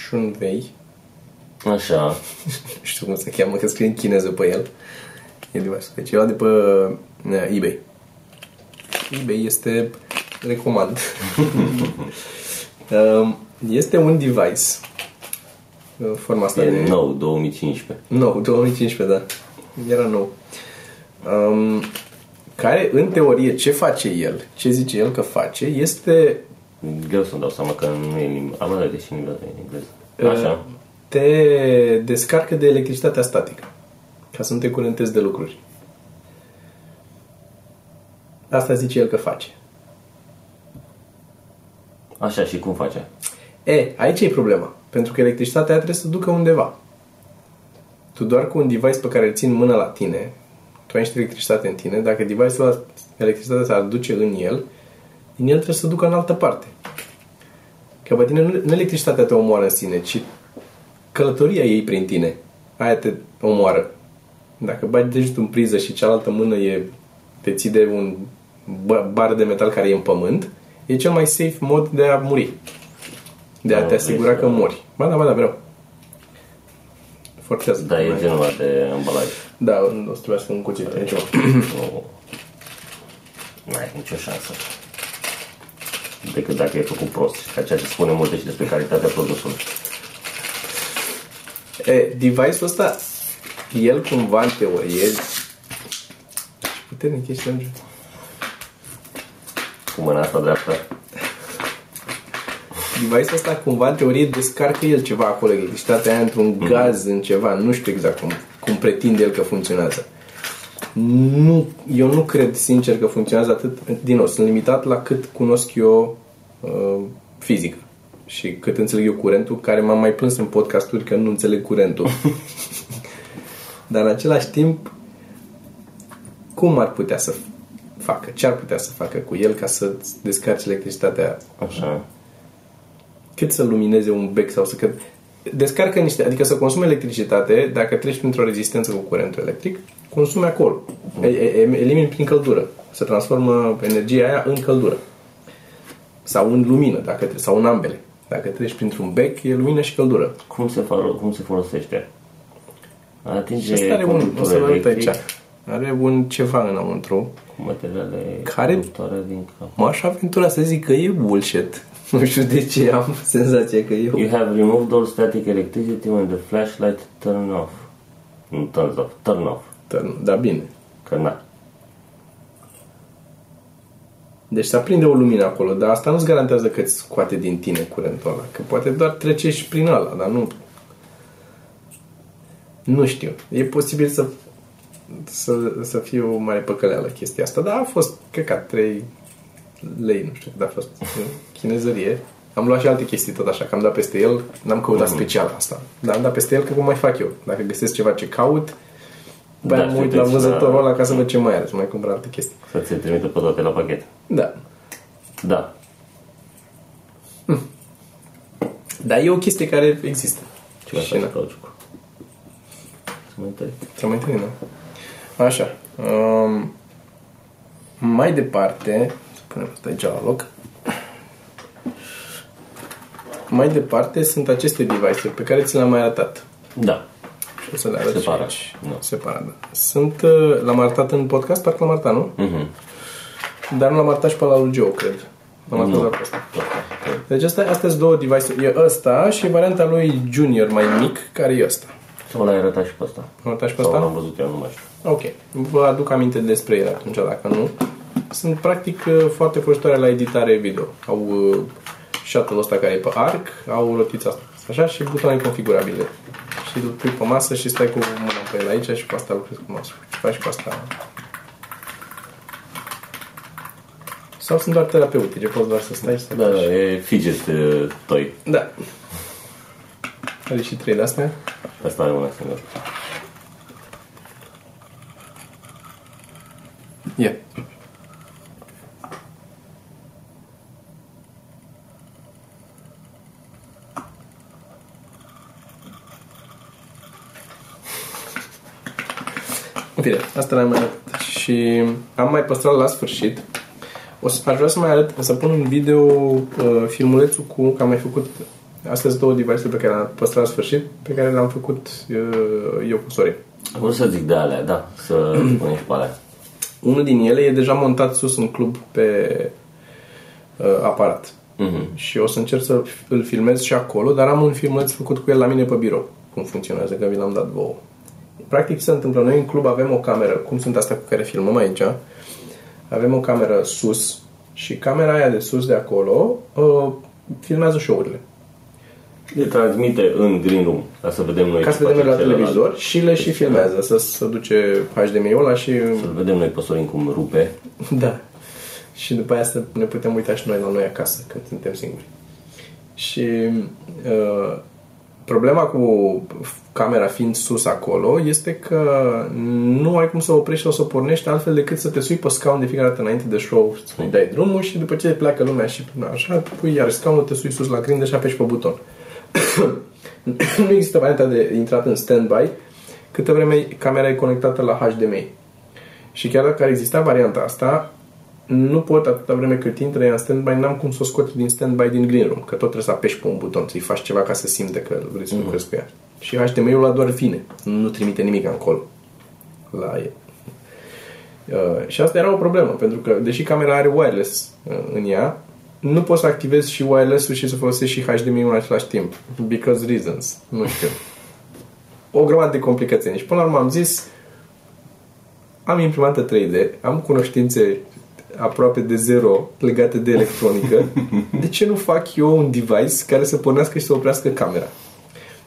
A: Shunwei.
B: Așa.
A: Nu știu cum se cheamă, că scrie în chineză pe el. E device. Deci e luat de pe uh, eBay. eBay este recomand. Um, este un device uh, forma asta de...
B: E nou, 2015.
A: Nou, 2015, da. Era nou. Um, care, în teorie, ce face el, ce zice el că face, este
B: Greu să-mi dau seama că nu e în limba. Am ales și în engleză. în engleză.
A: uh,
B: Așa.
A: te descarcă de electricitatea statică. Ca să nu te curentezi de lucruri. Asta zice el că face.
B: Așa și cum face?
A: E, aici e problema. Pentru că electricitatea aia trebuie să ducă undeva. Tu doar cu un device pe care îl țin în mână la tine, tu ai niște electricitate în tine, dacă device-ul ăla, electricitatea se aduce în el, din el trebuie să ducă în altă parte. Că pe tine nu, nu electricitatea te omoară în sine, ci călătoria ei prin tine. Aia te omoară. Dacă bagi degetul în priză și cealaltă mână e, te ții de un bă- bar de metal care e în pământ, e cel mai safe mod de a muri. De a
B: Da,
A: te asigura
B: deci,
A: că
B: da.
A: mori. Ba da, ba da, vreau. Forțează.
B: Da, e genul ăla de ambalaj.
A: Da, o să trebuiască un cuțit aici.
B: Nu. N-ai nicio șansă. Decât dacă e făcut prost. Și ca ceea ce spune multe și despre calitatea produsului.
A: E, device-ul ăsta, el cumva în teorie, puternic ești, Andrew.
B: Cu mâna asta dreaptă.
A: Device-ul ăsta cumva în teorie descarcă el ceva acolo, electricitatea aia într-un gaz, în ceva, nu știu exact cum, cum pretinde el că funcționează. Nu, eu nu cred sincer că funcționează atât, din nou, sunt limitat la cât cunosc eu uh, fizică și cât înțeleg eu curentul, care m-am mai plâns în podcasturi că nu înțeleg curentul. Dar în același timp, cum ar putea să facă? Ce ar putea să facă cu el ca să descarci electricitatea
B: Așa.
A: Cât să lumineze un bec sau să că descarcă niște, adică să consume electricitate, dacă treci printr-o rezistență cu curentul electric, consume acolo. E- e- Elimini prin căldură. Se transformă energia aia în căldură. Sau în lumină, dacă tre- sau în ambele. Dacă treci printr-un bec, e lumină și căldură.
B: Cum se, falo- cum se folosește? Atinge
A: Și asta are un, o
B: conductorul
A: să vă arăt
B: electric
A: aici. Are un ceva înăuntru.
B: Cu materiale
A: Care-
B: conductoare din cap.
A: M-aș aventura să zic că e bullshit. Nu știu de ce am senzația că e
B: You have removed all static electricity when the flashlight turn off. Nu turns off, turn off.
A: Da, bine.
B: Că na.
A: Deci se aprinde o lumină acolo, dar asta nu-ți garantează că îți scoate din tine curentul ăla. Că poate doar trece și prin ăla, dar nu... Nu știu. E posibil să, să, să fie o mare păcăleală chestia asta, dar a fost, cred că 3 lei, nu știu cât a fost, în chinezărie. Am luat și alte chestii tot așa, că am dat peste el, n-am căutat special asta. Dar am dat peste el că cum mai fac eu. Dacă găsesc ceva ce caut, după
B: Da,
A: aia mă uit la
B: uite-ți la-
A: vânzătorul ăla ca să văd ce mai are, să mai cumpăr alte chestii.
B: Să ți trimită pe toate la pachet.
A: Da.
B: Da.
A: Dar e o chestie care există.
B: Ce
A: Și
B: face
A: na.
B: cauciuc? Să mă întâlni.
A: Să mai întâlnim, da? Așa. Um, mai departe, să punem asta aici la loc. mai departe sunt aceste device pe care ți le-am mai arătat.
B: Da.
A: Și o să le arăt și
B: Separat.
A: aici.
B: Da.
A: Separat, da. Sunt, uh, l-am arătat în podcast, parcă l-am arătat, nu?
B: Mhm.
A: Dar nu l-am arătat și pe la lui Joe, cred. L-am arătat doar pe ăsta. Deci asta, astea sunt două device E ăsta și varianta lui Junior mai mic, care e ăsta.
B: Sau l-ai arătat și pe ăsta?
A: Am arătat și pe
B: Sau
A: ăsta?
B: l-am văzut eu, nu mai știu.
A: Ok. Vă aduc aminte despre ele atunci, dacă nu. Sunt practic uh, foarte folositoare la editare video. Au uh, shuttle-ul ăsta care e pe arc, au rotița asta, așa, și butoane configurabile. Și îl pui pe masă și stai cu mâna pe el aici și cu asta lucrezi cu masă. Și faci cu asta. Sau sunt doar terapeutice, poți doar să stai și să
B: Da,
A: faci.
B: da, e fidget uh, toy.
A: Da. Are și trei de astea.
B: Asta are una singură.
A: Yeah. În fine, asta l-am mai arătat. Și am mai păstrat la sfârșit. O să aș vrea să mai arăt, să pun un video uh, filmulețul cu, că am mai făcut Astea sunt două device pe care le-am păstrat la sfârșit, pe care le-am făcut uh, eu cu Sorin.
B: Am vrut să zic de alea, da, să spunem și pe alea.
A: Unul din ele e deja montat sus în club pe uh, aparat.
B: Mhm.
A: Și o să încerc să îl filmez și acolo, dar am un filmuleț făcut cu el la mine pe birou. Cum funcționează, că vi l-am dat vouă. Practic ce se întâmplă? Noi în club avem o cameră, cum sunt astea cu care filmăm aici, avem o cameră sus și camera aia de sus de acolo uh, filmează show-urile.
B: Le transmite în green room, ca să vedem noi
A: Ca
B: ce
A: să vedem
B: face
A: la
B: celălalt.
A: televizor și le și filmează, să se duce HDMI-ul ăla și
B: Să-l vedem noi pe Sorin cum rupe.
A: Da. Și după aia să ne putem uita și noi la noi acasă, când suntem singuri. Și uh, problema cu camera fiind sus acolo este că nu ai cum să o oprești sau să o pornești altfel decât să te sui pe scaun de fiecare dată înainte de show, să-i dai drumul și după ce pleacă lumea și așa, pui iar scaunul, te sui sus la grindă și apeși pe buton. nu există varianta de intrat în standby câtă vreme camera e conectată la HDMI. Și chiar dacă ar exista varianta asta, nu pot atâta vreme cât intră ea în standby, n-am cum să o scot din standby din green room, că tot trebuie să apeși pe un buton, să-i faci ceva ca să simte că vrei să lucrezi cu ea. Și HDMI-ul ăla doar vine, nu trimite nimic încolo la el. Uh, și asta era o problemă, pentru că, deși camera are wireless uh, în ea, nu poți să activezi și wireless-ul și să folosești și HDMI-ul în același timp. Because reasons. Nu știu. O grămadă de complicații. Și până la urmă am zis, am imprimată 3D, am cunoștințe aproape de zero legate de electronică, de ce nu fac eu un device care să pornească și să oprească camera?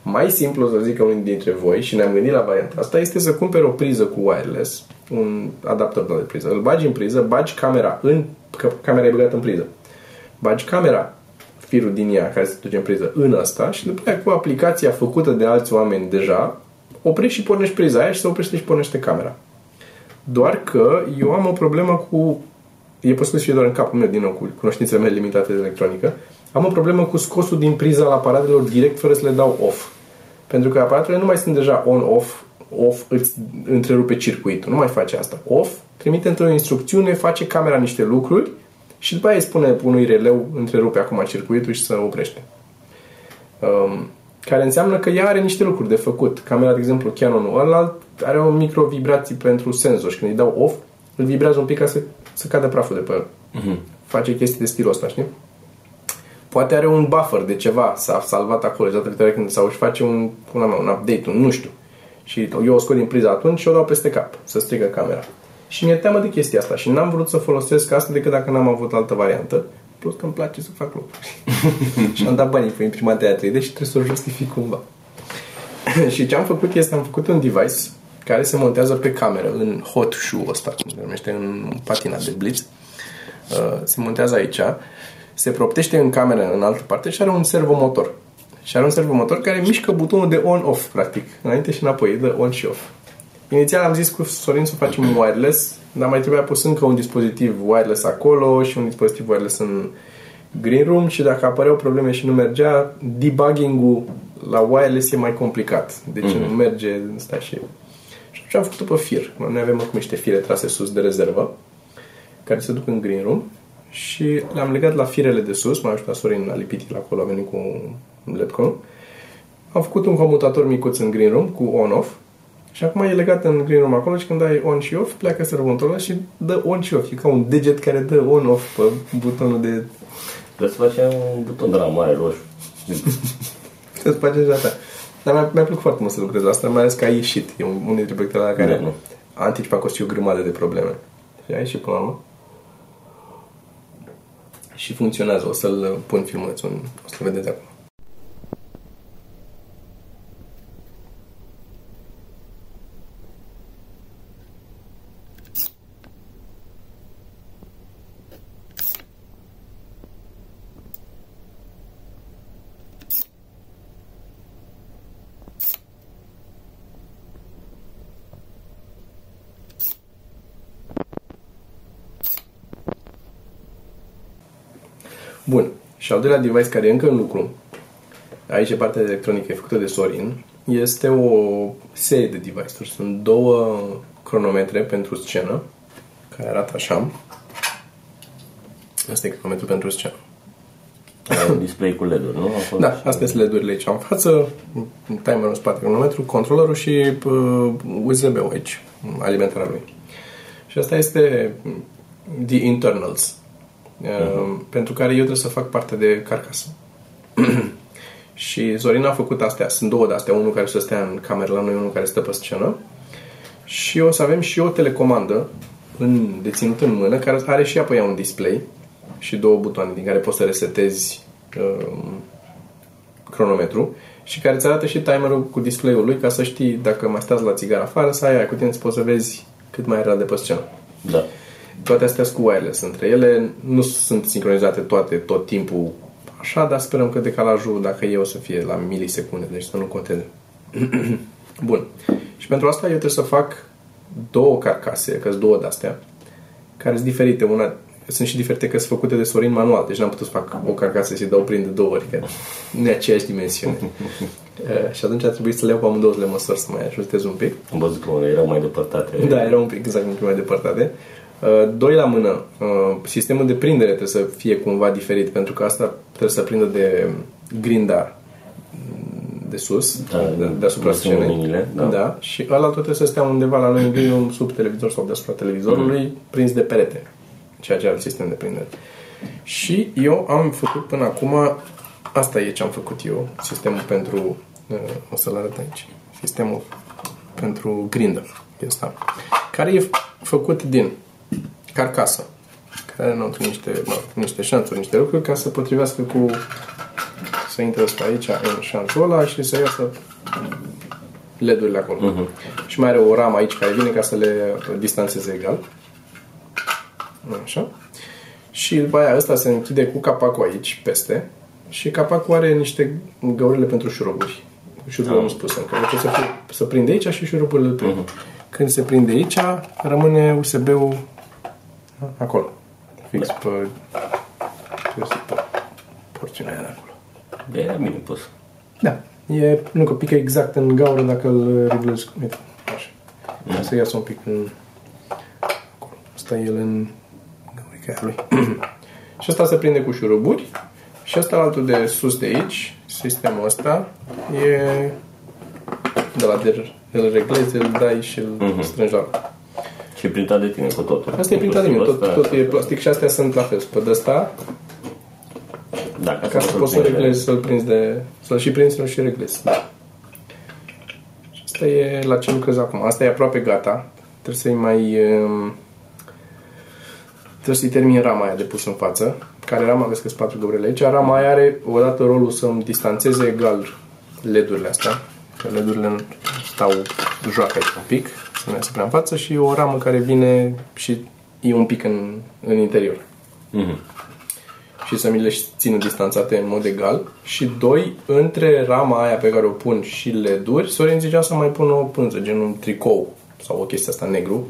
A: Mai simplu, să zic că unul dintre voi, și ne-am gândit la varianta asta, este să cumperi o priză cu wireless, un adapter de priză. Îl bagi în priză, bagi camera în, că camera e băgată în priză. Bagi camera, firul din ea care se duce în priză, în asta și după aia cu aplicația făcută de alți oameni deja, oprești și pornești priza aia și se oprește și pornește camera. Doar că eu am o problemă cu e posibil să fie doar în capul meu, din nou, cu cunoștințele mele limitate de electronică, am o problemă cu scosul din priza al aparatelor direct fără să le dau off. Pentru că aparatele nu mai sunt deja on-off, off îți întrerupe circuitul, nu mai face asta. Off trimite într-o instrucțiune, face camera niște lucruri și după aia îi spune unui releu, întrerupe acum circuitul și să oprește. Um, care înseamnă că ea are niște lucruri de făcut. Camera, de exemplu, Canon-ul ăla are o micro vibrații pentru senzor și când îi dau off, îl vibrează un pic ca să, să cadă praful de pe el.
B: Mhm.
A: Face chestii de stilul ăsta, știi? Poate are un buffer de ceva, s-a salvat acolo, data viitoare când sau își face un, una mea, un update, un nu știu. Și eu o scot din priză atunci și o dau peste cap, să strigă camera. Și mi-e teamă de chestia asta și n-am vrut să folosesc asta decât dacă n-am avut altă variantă. Plus că îmi place să fac lucruri. și am dat banii pe imprimanta aia 3D și trebuie să o justific cumva. și ce am făcut este, am făcut un device care se montează pe cameră în hot shoe ăsta, cum se numește, în patina de blitz. Uh, se montează aici, se proptește în cameră în altă parte și are un servomotor. Și are un servomotor care mișcă butonul de on-off, practic, înainte și înapoi, de on și off. Inițial am zis cu Sorin să facem wireless, dar mai trebuia pus încă un dispozitiv wireless acolo și un dispozitiv wireless în green room și dacă apăreau probleme și nu mergea, debugging-ul la wireless e mai complicat. Deci mm-hmm. nu merge, stai și... Și atunci am făcut-o pe fir. Noi avem acum niște fire trase sus de rezervă care se duc în green room și le-am legat la firele de sus, m-a ajutat Sorin, a lipit el acolo, a venit cu un lepcon. Am făcut un comutator micuț în green room cu on-off și acum e legat în green room acolo și când dai on și off, pleacă servontul ăla și dă on și off. E ca un deget care dă on-off pe butonul de...
B: Trebuie să faci un buton de la mare roșu.
A: Să-ți faci așa ta. Dar mi-a, mi-a plăcut foarte mult să lucrez la asta, mai ales că a ieșit. E un- unul dintre proiectele la care
B: Da, nu.
A: a anticipat că o să fie o grămadă de probleme. Și a ieșit până la urmă. Și funcționează. O să-l pun filmulețul, în- o să-l vedeți acum. Bun. Și al doilea device care e încă în lucru, aici e partea de electronică, e făcută de Sorin, este o serie de device-uri. Sunt două cronometre pentru scenă, care arată așa. Asta e cronometru pentru scenă.
B: Ai un display cu LED-uri, nu? A fost
A: Da, astea sunt LED-urile aici în față, timerul în spate, cronometru, controllerul și uh, USB-ul aici, alimentarea lui. Și asta este the internals, uh, pentru care eu trebuie să fac parte de carcasă. și Zorin a făcut astea, sunt două de astea, unul care să stea în cameră la noi, unul care stă pe scenă. Și o să avem și o telecomandă în, deținut în mână, care are și ea pe ea un display și două butoane din care poți să resetezi um, cronometru și care îți arată și timerul cu display-ul lui ca să știi dacă mai stați la țigară afară să ai aia cu tine să poți să vezi cât mai era de pe scenă.
B: Da.
A: Toate astea sunt cu wireless între ele, nu sunt sincronizate toate tot timpul așa, dar sperăm că decalajul, dacă e, o să fie la milisecunde, deci să nu conteze. Bun. Și pentru asta eu trebuie să fac două carcase, că sunt două de-astea, care sunt diferite. Una, sunt și diferite că sunt făcute de Sorin manual, deci n-am putut să fac o carcasă și dau prin de două ori, că nu e aceeași dimensiune. Uh, și atunci a trebuit să le iau pe amândouă să le măsor să mai ajustez un pic.
B: Am văzut că unele erau mai depărtate.
A: Da, era un pic exact un pic mai depărtate. Uh, Doi la mână, uh, sistemul de prindere trebuie să fie cumva diferit, pentru că asta trebuie să prindă de grinda de sus,
B: Da,
A: de, deasupra
B: de sunt
A: scenei.
B: mâinile, da.
A: da. Și ăla tot trebuie să stea undeva la noi în green room, sub televizor sau deasupra televizorului,
B: Mm.
A: prins de perete, ceea ce are sistem de prindere. Și eu am făcut până acum, asta e ce am făcut eu, sistemul pentru, uh, o să-l arăt aici, sistemul pentru grindă, e ăsta, care e făcut din carcasă, care are înăuntru niște, mă, niște șanțuri, niște lucruri ca să potrivească cu să intre pe aici în șanțul ăla și să iasă LED-urile acolo. Uh-huh. Și mai are o ramă aici care vine ca să le distanțeze egal. Așa. Și după aia ăsta se închide cu capacul aici, peste. Și capacul are niște găurile pentru șuruburi. Șuruburile nu spuse încă. Deci să, fie, să prinde aici și șuruburile îl prind. Când se prinde aici, rămâne USB-ul acolo. Fix pe, pe porțiunea aia de acolo.
B: De era bine pus.
A: Da. E, nu că pică exact în gaură dacă îl reglezi. Uite, așa. Mm. Să iasă un pic în... Acolo. Asta e el în gaurica lui. și asta se prinde cu șuruburi. Și asta altul de sus de aici, sistemul ăsta, e de la de, îl reglezi, îl dai și îl
B: Mhm.
A: strângi la loc.
B: Și e printat de tine cu totul.
A: Asta e printat de mine, tot,
B: Asta-
A: tot e plastic și astea sunt la fel. Pe de ăsta,
B: Da, ca,
A: ca să poți să reglezi, să-l prinzi de... Să-l și prinzi, să-l și reglezi. Da. Asta e la ce lucrez acum. Asta e aproape gata. Trebuie să-i mai... um, Trebuie să-i termin rama aia de pus în față. Care rama, vezi că sunt patru găurile aici. Rama aia are odată rolul să-mi distanțeze egal LED-urile astea. Că LED-urile stau, joacă aici un pic, să nu iasă prea în față. Și o ramă care vine și e un pic în, în interior
B: Mhm.
A: și să mi le țină distanțate în mod egal. Și doi, între rama aia pe care o pun și LED-uri, Sorin zicea să mai pun o pânză, gen un tricou sau o chestie asta negru,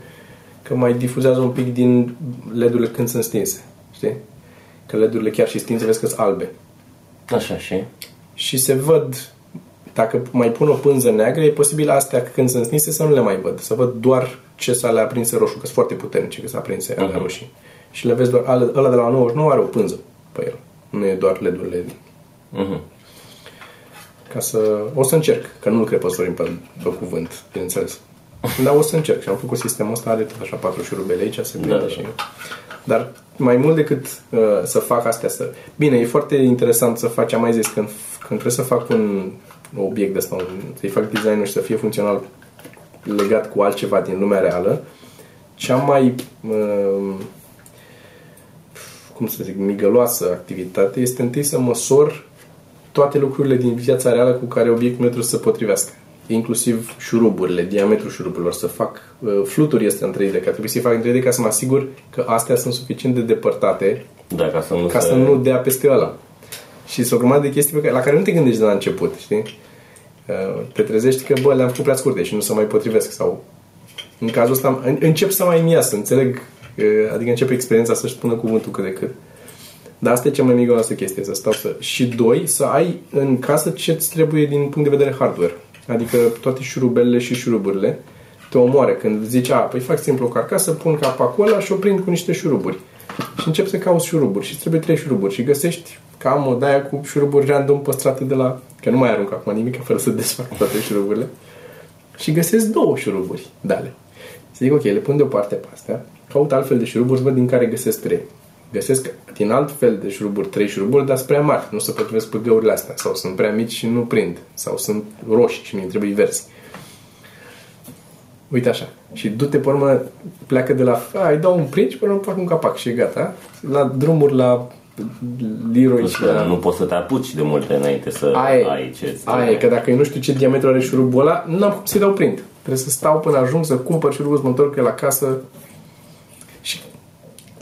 A: că mai difuzează un pic din LED-urile când sunt stinse. Știi? Că LED-urile chiar și stinse vezi că sunt albe.
B: Așa și?
A: Și se văd, dacă mai pun o pânză neagră, e posibil astea când sunt stinse să nu le mai văd. Să văd doar ce s-a le aprinse roșu, că sunt foarte puternice că s-a aprinse alea
B: Mhm.
A: roșii. și le vezi doar, ale- ăla de la 99 are o pânză pe el. Nu e doar LED-urile.
B: Mhm.
A: Ca să... O să încerc, că nu cred pe Sorin pe, pe cuvânt, bineînțeles. Dar o să încerc și am făcut sistemul ăsta, are tot așa patru șurubele aici, se prinde
B: Da.
A: și... Dar mai mult decât uh, să fac astea, să... Bine, e foarte interesant să faci, am mai zis, când, când trebuie să fac un obiect de ăsta, un, să-i fac designul și să fie funcțional legat cu altceva din lumea reală, cea mai uh, cum să zic, migăloasă activitate este întâi să măsor toate lucrurile din viața reală cu care obiectul meu trebuie să se potrivească. Inclusiv șuruburile, diametrul șuruburilor, să fac uh, fluturi este în 3D, că trebuie să-i fac în 3D ca să mă asigur că astea sunt suficient de depărtate
B: Da, ca să nu
A: ca
B: se...
A: să nu dea peste ăla. Și sunt o grămadă de chestii pe care, la care nu te gândești de la început, știi? Uh, Te trezești că, bă, le-am făcut prea scurte și nu se mai potrivesc sau în cazul ăsta în- încep să mai mi să înțeleg, uh, adică începe experiența să-și spună cuvântul cât de cât. Dar asta e cea mai mică chestie, să stau să... Și doi, să ai în casă ce îți trebuie din punct de vedere hardware. Adică toate șurubelele și șuruburile te omoare când zici, a, păi fac simplu o carcasă, pun capacul ăla și o prind cu niște șuruburi. Și încep să cauți șuruburi și îți trebuie trei șuruburi și găsești cam o daia cu șuruburi random păstrate de la... Că nu mai arunc acum nimic fără să desfac toate șuruburile. Și găsesc două șuruburi, dale. Să zic, ok, le pun deoparte pe astea, caut altfel de șuruburi, să văd din care găsesc trei. Găsesc din alt fel de șuruburi, trei șuruburi, dar sunt prea mari, nu se potrivesc pe găurile astea, sau sunt prea mici și nu prind, sau sunt roșii și mi trebuie verzi. Uite așa. Și du-te pe urmă, pleacă de la... A, îi dau un print și pe urmă fac un capac și e gata. La drumuri la Leroy
B: Plus
A: și
B: că
A: la...
B: nu poți să te apuci de multe înainte să
A: Aia e.
B: ai ce
A: Aia e, că dacă eu nu știu ce diametru are șurubul ăla, n-am cum să-i dau print. Trebuie să stau până ajung să cumpăr șurubul, să mă întorc eu la casă. Și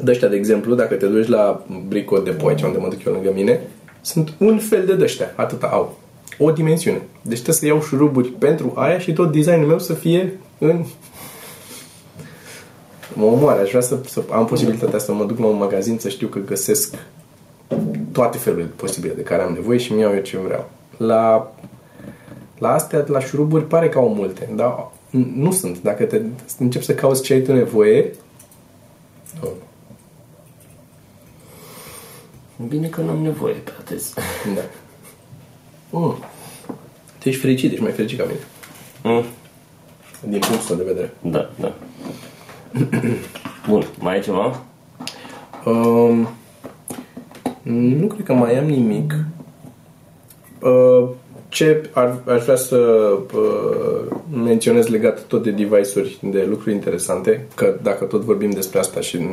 A: de ăștia, de exemplu, dacă te duci la Brico de aici unde mă duc eu lângă mine, sunt un fel de dăștia, atâta au. O dimensiune. Deci trebuie să iau șuruburi pentru aia și tot designul meu să fie în... Mă omoare, aș vrea să, să am posibilitatea să mă duc la un magazin să știu că găsesc toate felurile posibile de care am nevoie și mi iau eu ce vreau. La, la astea, la șuruburi, pare că au multe, dar nu sunt. Dacă te începi să cauți ce ai tu nevoie, nu.
B: Bine că n-am nevoie pe atât.
A: Da. Mm. Tu ești fericit, ești mai fericit ca mine.
B: Mm.
A: Din punctul de vedere.
B: Da, da. Bun, mai ai ceva?
A: Um, nu cred că mai am nimic. Uh, ce ar, aș vrea să uh, menționez legat tot de device-uri, de lucruri interesante, că dacă tot vorbim despre asta și în,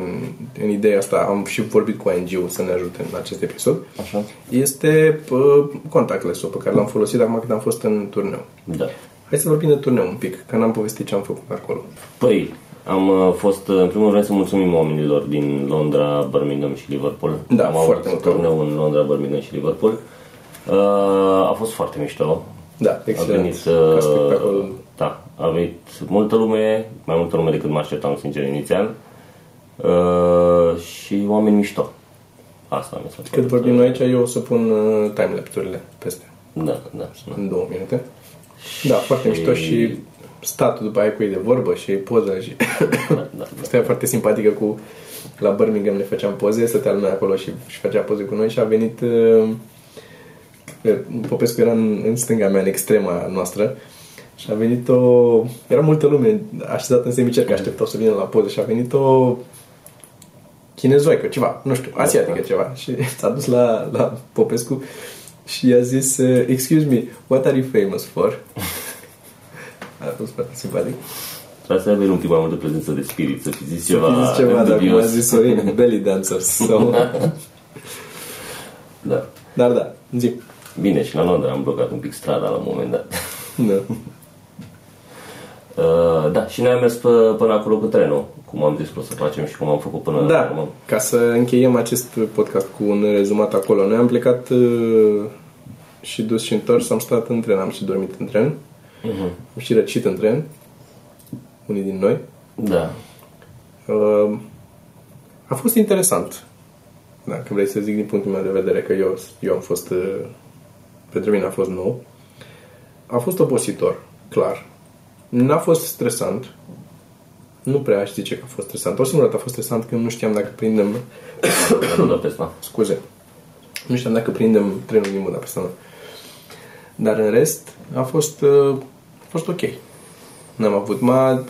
A: în ideea asta am și vorbit cu ING-ul să ne ajute în acest episod,
B: Așa.
A: este uh, contactless-ul pe care l-am folosit acum când am fost în turneu.
B: Da.
A: Hai să vorbim de turneu un pic, că n-am povestit ce am făcut acolo.
B: Păi, am uh, fost, uh, în primul rând, să mulțumim oamenilor din Londra, Birmingham și Liverpool.
A: Da,
B: am
A: foarte
B: avut
A: mult.
B: turneu în Londra, Birmingham și Liverpool. Uh, a fost foarte mișto.
A: Da,
B: A
A: excelent.
B: venit,
A: Ca
B: uh,
A: spectacol.
B: da, a venit multă lume, mai multă lume decât mă așteptam, sincer, inițial. Uh, și oameni mișto. Asta mi s-a
A: Cât
B: părut.
A: vorbim noi aici, eu o să pun uh, timelapse-urile peste.
B: Da, da, da.
A: în două minute. Da, foarte mișto și statul după aia cu ei de vorbă și poza și...
B: da, da, da.
A: Asta e foarte simpatică cu... La Birmingham ne făceam poze, stătea lumea acolo și, și făcea poze cu noi și a venit... Uh, Popescu era în, în stânga mea, în extrema noastră și a venit o... Era multă lume așezată în semicerc, așteptau să vină la poze și a venit o chinezoică, ceva, nu știu, asiatică ceva. Și s-a dus la, la Popescu și i-a zis, uh, excuse me, what are you famous for? A fost foarte simpatic.
B: Trebuie să avem un pic mai multă prezență de spirit, să fi zis
A: Să
B: ceva,
A: fi zis ceva, dar cum a
B: dubios.
A: zis Sorin, belly dancers. Sau...
B: Da.
A: Dar da, zi.
B: Bine, și la Londra am blocat un pic strada la un moment dat.
A: Da.
B: Uh, da, și noi am mers pe, până acolo cu trenul, cum am zis că o să facem și cum am făcut până
A: Da,
B: acum.
A: ca să încheiem acest podcast cu un rezumat acolo. Noi am plecat uh, și dus și întors, am stat în tren, am și dormit în tren,
B: Uh-huh.
A: am și răcit în tren, unii din noi.
B: Da.
A: Uh, a fost interesant. Dacă vrei să zic din punctul meu de vedere că eu, eu am fost uh, pentru mine a fost nou. A fost obositor, clar. N-a fost stresant. nu prea aș zice că a fost stresant. O singură dată a fost stresant când nu știam dacă prindem,
B: La Budapesta.
A: scuze, nu știam dacă prindem trenul din Budapesta. nu. Dar în rest a fost, uh, a fost ok. N-am avut, m-a,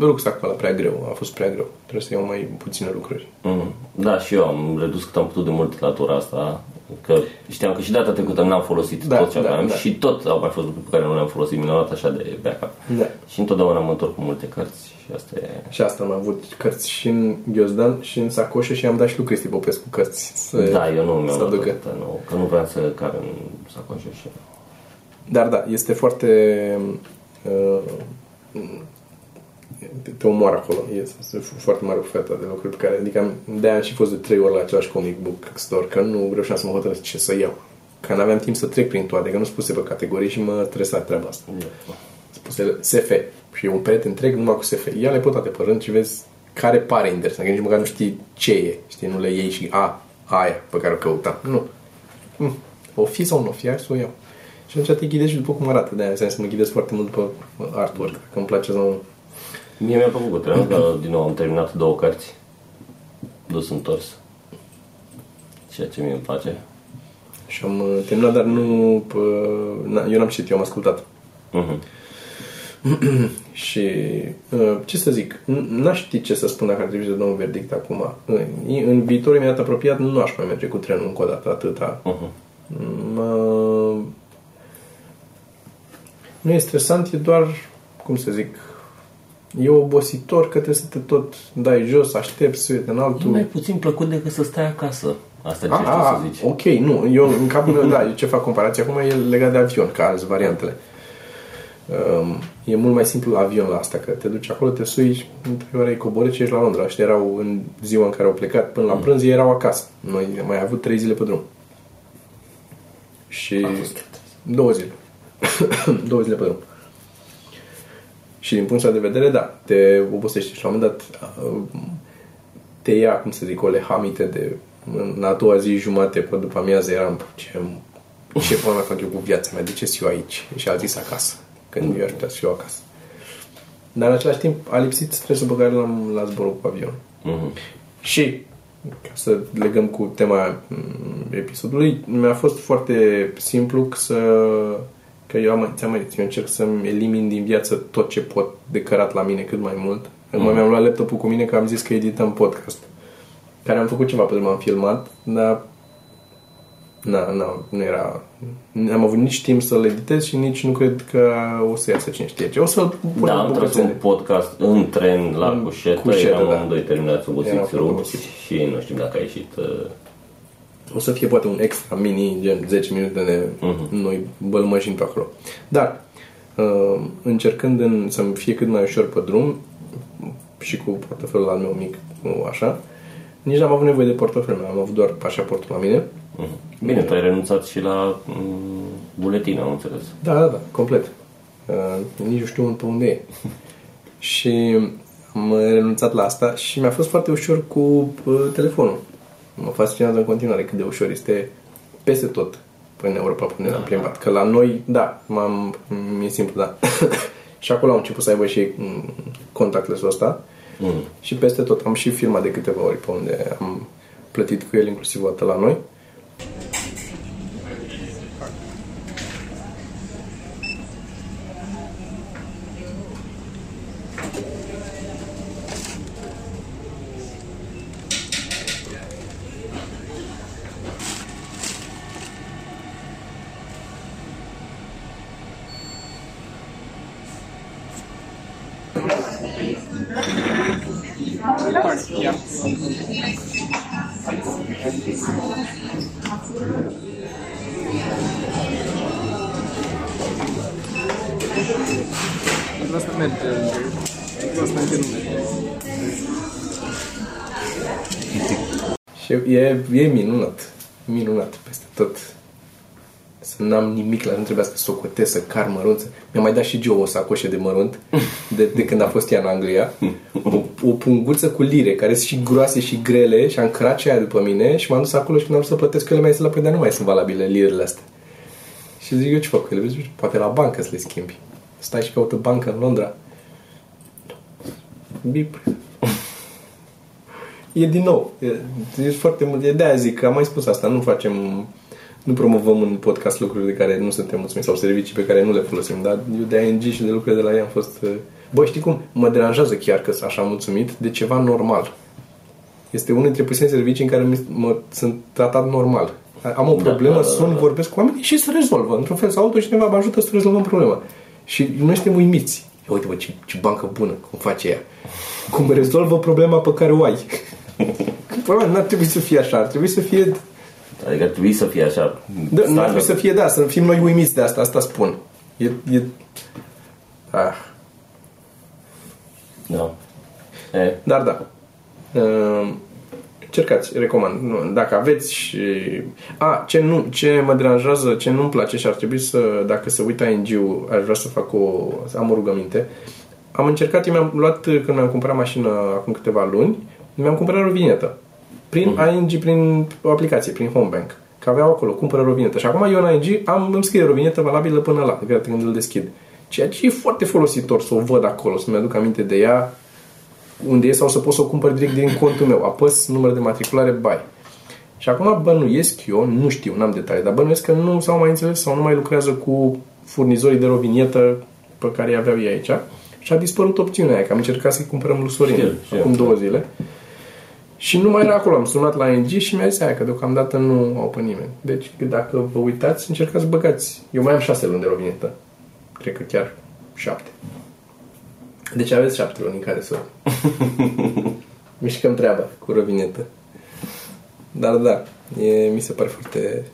A: rucsacul ăla prea greu, a fost prea greu. Trebuie să iau mai puține lucruri.
B: Mm. Da, și eu am redus cât am putut de mult la tura asta. Că știam că și data trecută n-am folosit
A: Da,
B: tot ce
A: da,
B: aveam
A: da.
B: și tot au mai fost lucruri pe care nu le-am folosit. Mi le-am luat așa de backup.
A: Da.
B: Și întotdeauna mă întorc cu multe cărți și asta e...
A: Și asta am avut cărți și în ghiozdan și în sacoșă și am dat și lui Cristi Popescu cărți. Să,
B: Da, eu nu mi-am
A: să
B: luat
A: aducă.
B: atâta, nu, că nu vreau să car în sacoșă și...
A: Dar da, este foarte... Uh, te, te omoară acolo. Este foarte mare ofertă de lucruri pe care... Adică am, de-aia am și fost de trei ori la același comic book store, că nu reușeam să mă hotărăsc ce să iau. Că n-aveam timp să trec prin toate, că nu spuse pe categorii și mă stresa treaba asta. Spuse SF și e un perete întreg numai cu SF. Ia le pe toate pe rând și vezi care pare interesant, că nici măcar nu știi ce e. Știi, nu le iei și a, aia pe care o căutam. Nu. Mm. O fi sau nu o fi, hai să o iau. Și atunci te ghidezi și după cum arată. De-aia înseamnă să mă ghidez foarte mult după artwork. Că îmi place să...
B: Mie mi-a plăcut cu trenul, că din nou am terminat două cărți. Dus întors. Ceea ce mie îmi place.
A: Și am uh, terminat, dar nu... Pă, na, eu n-am citit, eu am ascultat.
B: Mhm.
A: Și uh, ce să zic, n- n-aș ști ce să spun dacă ar trebui să dau un verdict acum. În, în viitorul imediat apropiat nu aș mai merge cu trenul încă o dată atâta.
B: Mhm.
A: Mă... Nu e stresant, e doar, cum să zic, e obositor că trebuie să te tot dai jos, aștepți, să uite în
B: E
A: altul.
B: mai puțin plăcut decât să stai acasă. Asta ce
A: Ah,
B: știu să zici.
A: ok, nu, eu în capul meu, da, eu ce fac comparație acum e legat de avion, ca alți variantele. Um, e mult mai simplu la avion la asta, că te duci acolo, te sui, în trei ore ai coborât și ești la Londra. Ăștia erau în ziua în care au plecat, până la prânz ei erau acasă. Noi am mai avut trei zile pe drum. Și două zile. două zile pe drum. Și din punctul ăsta de vedere, da, te obosești și la un moment dat uh, te ia, cum să zic, o lehamite de în a doua zi jumate pe după amiază eram ce, ce până mea fac eu cu viața mea, de ce sunt eu aici? Și a zis acasă, când eu aș putea să fiu acasă. Dar în același timp a lipsit stresul pe care l-am la zborul cu avion.
B: Mhm.
A: Și, ca să legăm cu tema mm, episodului, mi-a fost foarte simplu să că eu am, ți-am mai zis, eu încerc să-mi elimin din viață tot ce pot de cărat la mine cât mai mult. Mm. mi-am luat laptopul cu mine că am zis că edităm podcast. Care am făcut ceva pe drum, am filmat, dar na, na, nu era... N-am avut nici timp să-l editez și nici nu cred că o să iasă cine știe ce. O să pun
B: Da, am tras un podcast în tren la
A: În
B: cușetă,
A: cușetă,
B: eram
A: da.
B: amândoi terminați
A: Eram
B: obosiți,
A: foarte
B: rupți
A: obosiți.
B: și nu știm dacă a ieșit uh,
A: O să fie poate un extra mini, gen 10 minute de
B: Mhm.
A: noi bălmășini pe acolo. Dar, uh, încercând în, să-mi fie cât mai ușor pe drum, și cu portofelul al meu mic, nu așa, nici n-am avut nevoie de portofelul meu, am avut doar pașaportul la mine.
B: Mhm. Bine, tu ai renunțat și la mm, buletin, am înțeles.
A: Da, da, da, complet. Uh, nici nu știu pe unde e. și am renunțat la asta și mi-a fost foarte ușor cu uh, telefonul. Mă fascinează în continuare cât de ușor este peste tot în Europa până ne-am plimbat. Că la noi, da, m-am, mi-e simplu, da. și acolo am început să aibă și mm, contactless-ul ăsta.
B: Mm.
A: Și peste tot am și filmat de câteva ori pe unde am plătit cu el, inclusiv o dată la noi.
C: Pentru asta merge. Pentru asta încă nu merge.
A: Și e, e minunat. Minunat peste tot. Să n-am nimic la nu trebuia să socotesc, să car mărunță. Mi-a mai dat și Joe o sacoșă de mărunt de, de când a fost ea în Anglia. O, o punguță cu lire, care sunt și groase și grele și am cărat și aia după mine și m-am dus acolo și când am vrut să plătesc eu le mai zis la păi, dar nu mai sunt valabile lirele astea. Și zic eu ce fac cu ele? Vezi, poate la bancă să le schimbi. Stai și caută bancă în Londra. bip. E din nou. E, e foarte mult. E de-aia zic că am mai spus asta. Nu facem... Nu promovăm în podcast lucruri de care nu suntem mulțumiți sau servicii pe care nu le folosim. Dar eu de ING și de lucrurile de la ea am fost... uh, Băi, știi cum? Mă deranjează chiar că sunt așa mulțumit de ceva normal. Este unul dintre puține servicii în care mi- mă, sunt tratat normal. Am o
B: Da,
A: problemă,
B: da, da,
A: sun,
B: da.
A: vorbesc cu oamenii și se rezolvă. Într-un fel sau altul cineva mă ajută să rezolvăm problema. Și noi suntem uimiți. Ia uite, bă, ce, ce bancă bună, cum face ea. Cum rezolvă problema pe care o ai. Problema nu ar trebui să fie așa, ar trebui să fie...
B: Adică ar trebui să fie așa.
A: Da, nu ar
B: standard.
A: trebui să fie, da, să fim noi uimiți de asta, asta spun. E... e ah.
B: Da. E,
A: Dar da. Uh, Încercați, recomand. Nu, Dacă aveți și... A, ce, nu, ce mă deranjează, ce nu-mi place și ar trebui să, dacă se uită ING-ul, aș vrea să fac o... să am o rugăminte. Am încercat, eu mi-am luat, când mi-am cumpărat mașină acum câteva luni, mi-am cumpărat o vinetă. Prin
B: Mhm.
A: ING, prin o aplicație, prin Homebank. Că aveau acolo, cumpără o vinetă. Și acum eu în ING am, îmi scrie o vinetă valabilă până la, de când îl deschid. Ceea ce e foarte folositor să o văd acolo, să-mi aduc aminte de ea, unde e sau să pot să o cumpăr direct din contul meu. Apăs număr de matriculare, bai. Și acum bănuiesc eu, nu știu, n-am detalii, dar bănuiesc că nu s-au mai înțeles sau nu mai lucrează cu furnizorii de rovinietă pe care îi aveau ei aici. Și a dispărut opțiunea aia, că am încercat să-i cumpărăm lui Sorin
B: Știu, știu.
A: acum două zile. Și nu mai era acolo. Am sunat la ING și mi-a zis aia că deocamdată nu au pe nimeni. Deci dacă vă uitați, încercați să băgați. Eu mai am șase luni de rovinietă. Cred că chiar șapte. Deci aveți șapte luni în care să mișcăm treaba cu rovinetă. Dar da, e, mi se pare foarte...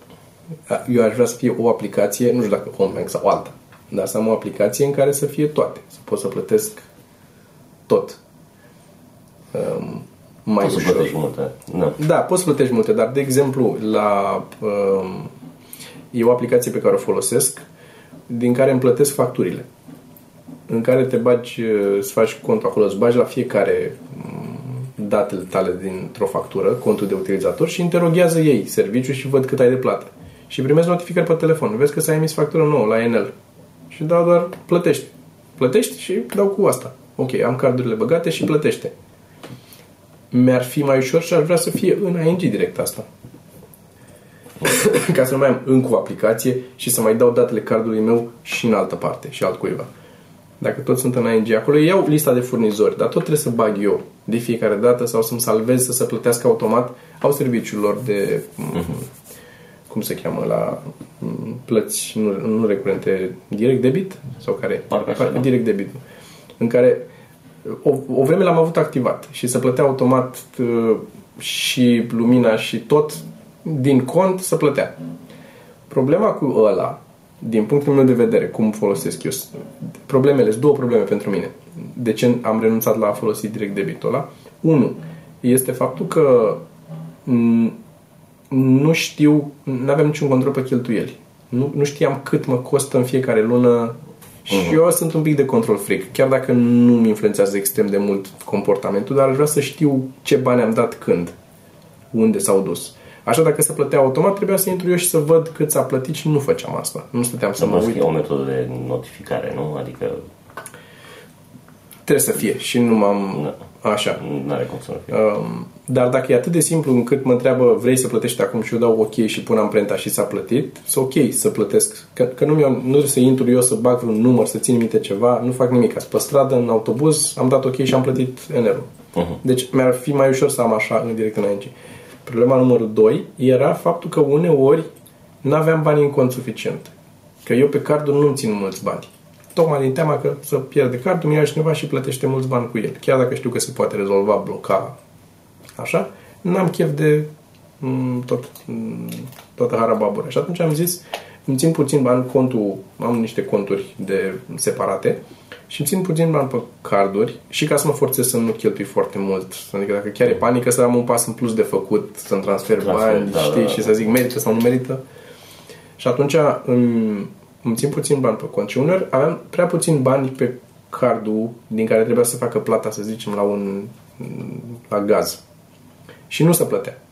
A: a, Eu aș vrea să fie o aplicație, nu știu dacă Homebank sau alta, dar să am o aplicație în care să fie toate. Să pot să plătesc tot. Um, mai
B: poți să
A: ușor.
B: plătești multe. Da.
A: Da, poți să plătești multe, dar de exemplu, la um, e o aplicație pe care o folosesc din care îmi plătesc facturile. În care te bagi, uh, îți faci contul acolo, îți bagi la fiecare um, datele tale dintr-o factură, contul de utilizator și interoghează ei serviciul și văd cât ai de plată. Și primezi notificări pe telefon. Vezi că s-a emis factură nouă la Enel. Și dau doar plătești. Plătești și dau cu asta. Ok, am cardurile băgate și plătește mi-ar fi mai ușor și ar vrea să fie în ING direct asta. Ca să nu mai am încă o aplicație și să mai dau datele cardului meu și în altă parte și altcuiva. Dacă toți sunt în ING acolo, iau lista de furnizori, dar tot trebuie să bag eu de fiecare dată sau să-mi salvez să se plătească automat. Au serviciul lor de uh-huh. cum se cheamă la m, plăți nu, nu recurente, direct debit sau care?
B: Parcă așa, da.
A: direct debit. În care o, o vreme l-am avut activat și se plătea automat uh, și lumina și tot din cont să plătea. Problema cu ăla, din punctul meu de vedere, cum folosesc eu, problemele, sunt două probleme pentru mine. De ce am renunțat la a folosi direct debitul ăla? Unu, este faptul că m, nu știu, nu aveam niciun control pe cheltuieli. Nu, nu știam cât mă costă în fiecare lună și eu sunt un pic de control freak, chiar dacă nu mi influențează extrem de mult comportamentul, dar aș vrea să știu ce bani am dat când, unde s-au dus. Așa dacă se plătea automat, trebuia să intru eu și să văd cât s-a plătit și nu făceam asta. Nu stăteam să
B: Să
A: mă
B: mă
A: uit.
B: fie o metodă de notificare, nu? Adică
A: Trebuie să fie și nu m-am... Așa.
B: nu are cum să nu fie.
A: Um, dar dacă e atât de simplu încât mă întreabă vrei să plătești acum și eu dau ok și pun amprenta și s-a plătit, să ok să plătesc. Că, că nu, mi-au, nu să intru eu să bag vreun număr, să țin minte ceva, nu fac nimic. Sunt pe stradă, în autobuz, am dat ok și am plătit NR-ul.
B: Mhm.
A: Deci mi-ar fi mai ușor să am așa în direct în ING. Problema numărul 2 era faptul că uneori nu aveam bani în cont suficient. Că eu pe cardul nu țin mulți bani. Tocmai din teama că să pierde cardul, mi ia cineva și plătește mulți bani cu el. Chiar dacă știu că se poate rezolva, bloca, așa, n-am chef de m, tot, m, toată harababura. Și atunci am zis, îmi țin puțin bani contul, am niște conturi de separate și îmi țin puțin bani pe carduri și ca să mă forțez să nu cheltui foarte mult. Adică dacă chiar e panică, să am un pas în plus de făcut, să-mi transfer,
B: Transfer,
A: bani,
B: da,
A: știi,
B: da, da.
A: și să zic merită sau nu merită. Și atunci îmi, îmi țin puțin bani pe cont. Și uneori aveam prea puțin bani pe cardul din care trebuia să facă plata, să zicem, la un la gaz. Și nu se plătea.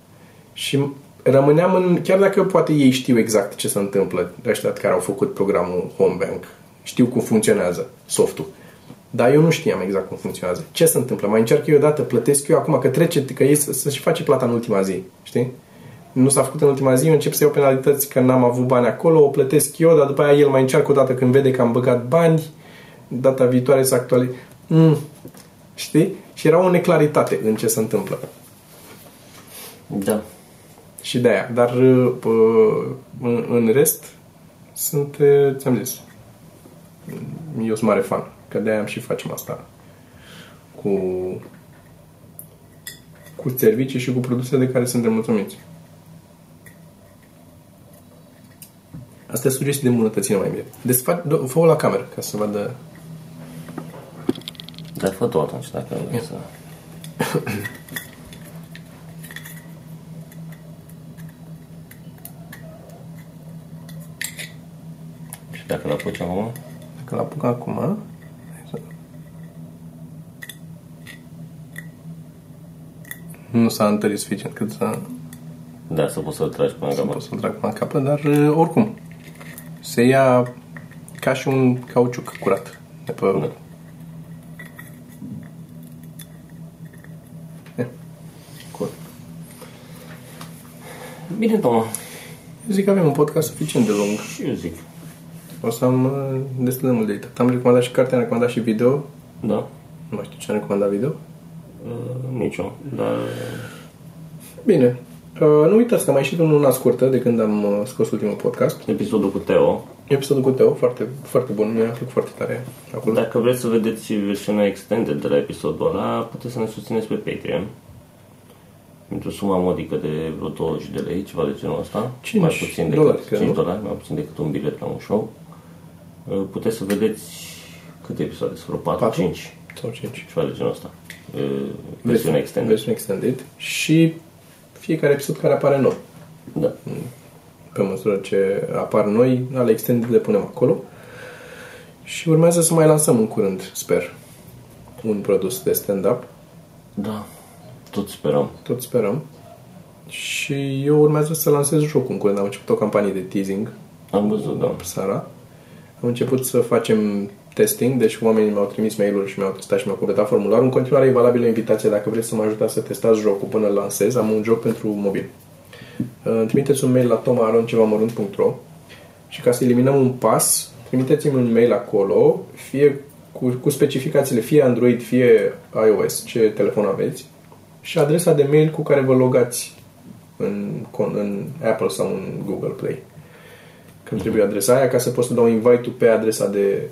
A: Și rămâneam în... Chiar dacă poate ei știu exact ce se întâmplă, ăștia care au făcut programul Homebank, știu cum funcționează softul. Dar eu nu știam exact cum funcționează. Ce se întâmplă? Mai încerc eu odată, plătesc eu acum, că trece, că ei să, să-și face plata în ultima zi, știi? Nu s-a făcut în ultima zi, eu încep să iau penalități că n-am avut bani acolo, o plătesc eu, dar după aia el mai încearcă o dată când vede că am băgat bani, data viitoare să actualizez. Mm. Știi? Și era o neclaritate în ce se întâmplă.
B: Da.
A: Și de aia. Dar uh, în, în rest, sunt, uh, ți-am zis, eu sunt mare fan. Că de aia am și facem asta cu cu servicii și cu produse de care suntem mulțumiți. Asta e sugestii de îmbunătățire mai bine. Desfac, do- fă la cameră ca să vadă...
B: Dar fă tu atunci, dacă vrei să... Și dacă l apuci acum?
A: Dacă l-apuc acum... Nu s-a întărit suficient cât să
B: Da, să poți să-l tragi până la
A: pot
B: capăt.
A: să-l trag până la capăt, dar uh, oricum se ia ca și un cauciuc curat de pe...
B: Da.
A: E, Cool.
B: Bine, Toma.
A: Eu zic că avem un podcast suficient de lung.
B: Și eu zic.
A: O să am uh, destul de mult de uitat. Am recomandat și cartea, am recomandat și video.
B: Da.
A: Nu mai știu ce am recomandat video.
B: Uh, nici eu. Dar
A: Bine. Uh, nu uitați că am mai ieșit în una scurtă de când am uh, scos ultimul podcast.
B: episodul cu Teo.
A: Episodul cu Teo, foarte, foarte bun. Mi-a plăcut foarte tare acolo.
B: Dacă vreți să vedeți versiunea extended de la episodul ăla, puteți să ne susțineți pe Patreon. Pentru suma modică de vreo 20 de lei, ceva de genul ăsta.
A: 5
B: mai puțin decât
A: dolari, cred,
B: 5
A: nu?
B: dolari, mai puțin decât un bilet la un show. Uh, Puteți să vedeți câte episoade sunt? Vreo 4,
A: Patru?
B: 5,
A: Sau 5.
B: ceva de genul ăsta. Uh, Versiunea extended.
A: Versiune extended. Și fiecare episod care apare nou.
B: Da.
A: Pe măsură ce apar noi, ale extended le punem acolo. Și urmează să mai lansăm în curând, sper, un produs de stand-up.
B: Da. Tot sperăm.
A: Tot sperăm. Și eu urmează să lansez jocul în curând. Am început o campanie de teasing
B: Am văzut, da.
A: seara. Am început să facem testing, deci oamenii mi-au trimis mail-uri și mi-au testat și mi-au completat formularul. În continuare e valabilă invitația dacă vreți să mă ajutați să testați jocul până îl lansez. Am un joc pentru mobil. Uh, Îmi trimiteți un mail la tomaaroncevamărunt.ro și ca să eliminăm un pas, trimiteți-mi un mail acolo, fie cu, cu specificațiile, fie Android, fie iOS, ce telefon aveți, și adresa de mail cu care vă logați în, con- în Apple sau în Google Play. Când trebuie adresa aia ca să pot să dau invite-ul pe adresa de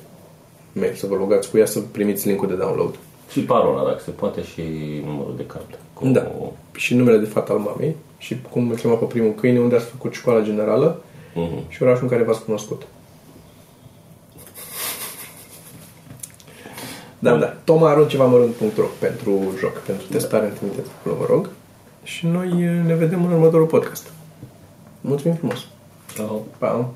A: mail, să vă logați cu ea să primiți linkul de download.
B: Și parola, dacă se poate, și numărul de card. Cu...
A: Da. Și numele de fată al mamei și cum îl chema pe primul câine, unde ați făcut școala generală
B: Mhm.
A: și orașul în care v-ați cunoscut. Da, da. tomaaroncevamărunt.ro pentru joc, pentru testare, îmi trimiteți acolo, vă rog. Și noi eh, ne vedem în următorul podcast. Mulțumim frumos!
B: Ciao.
A: Pa!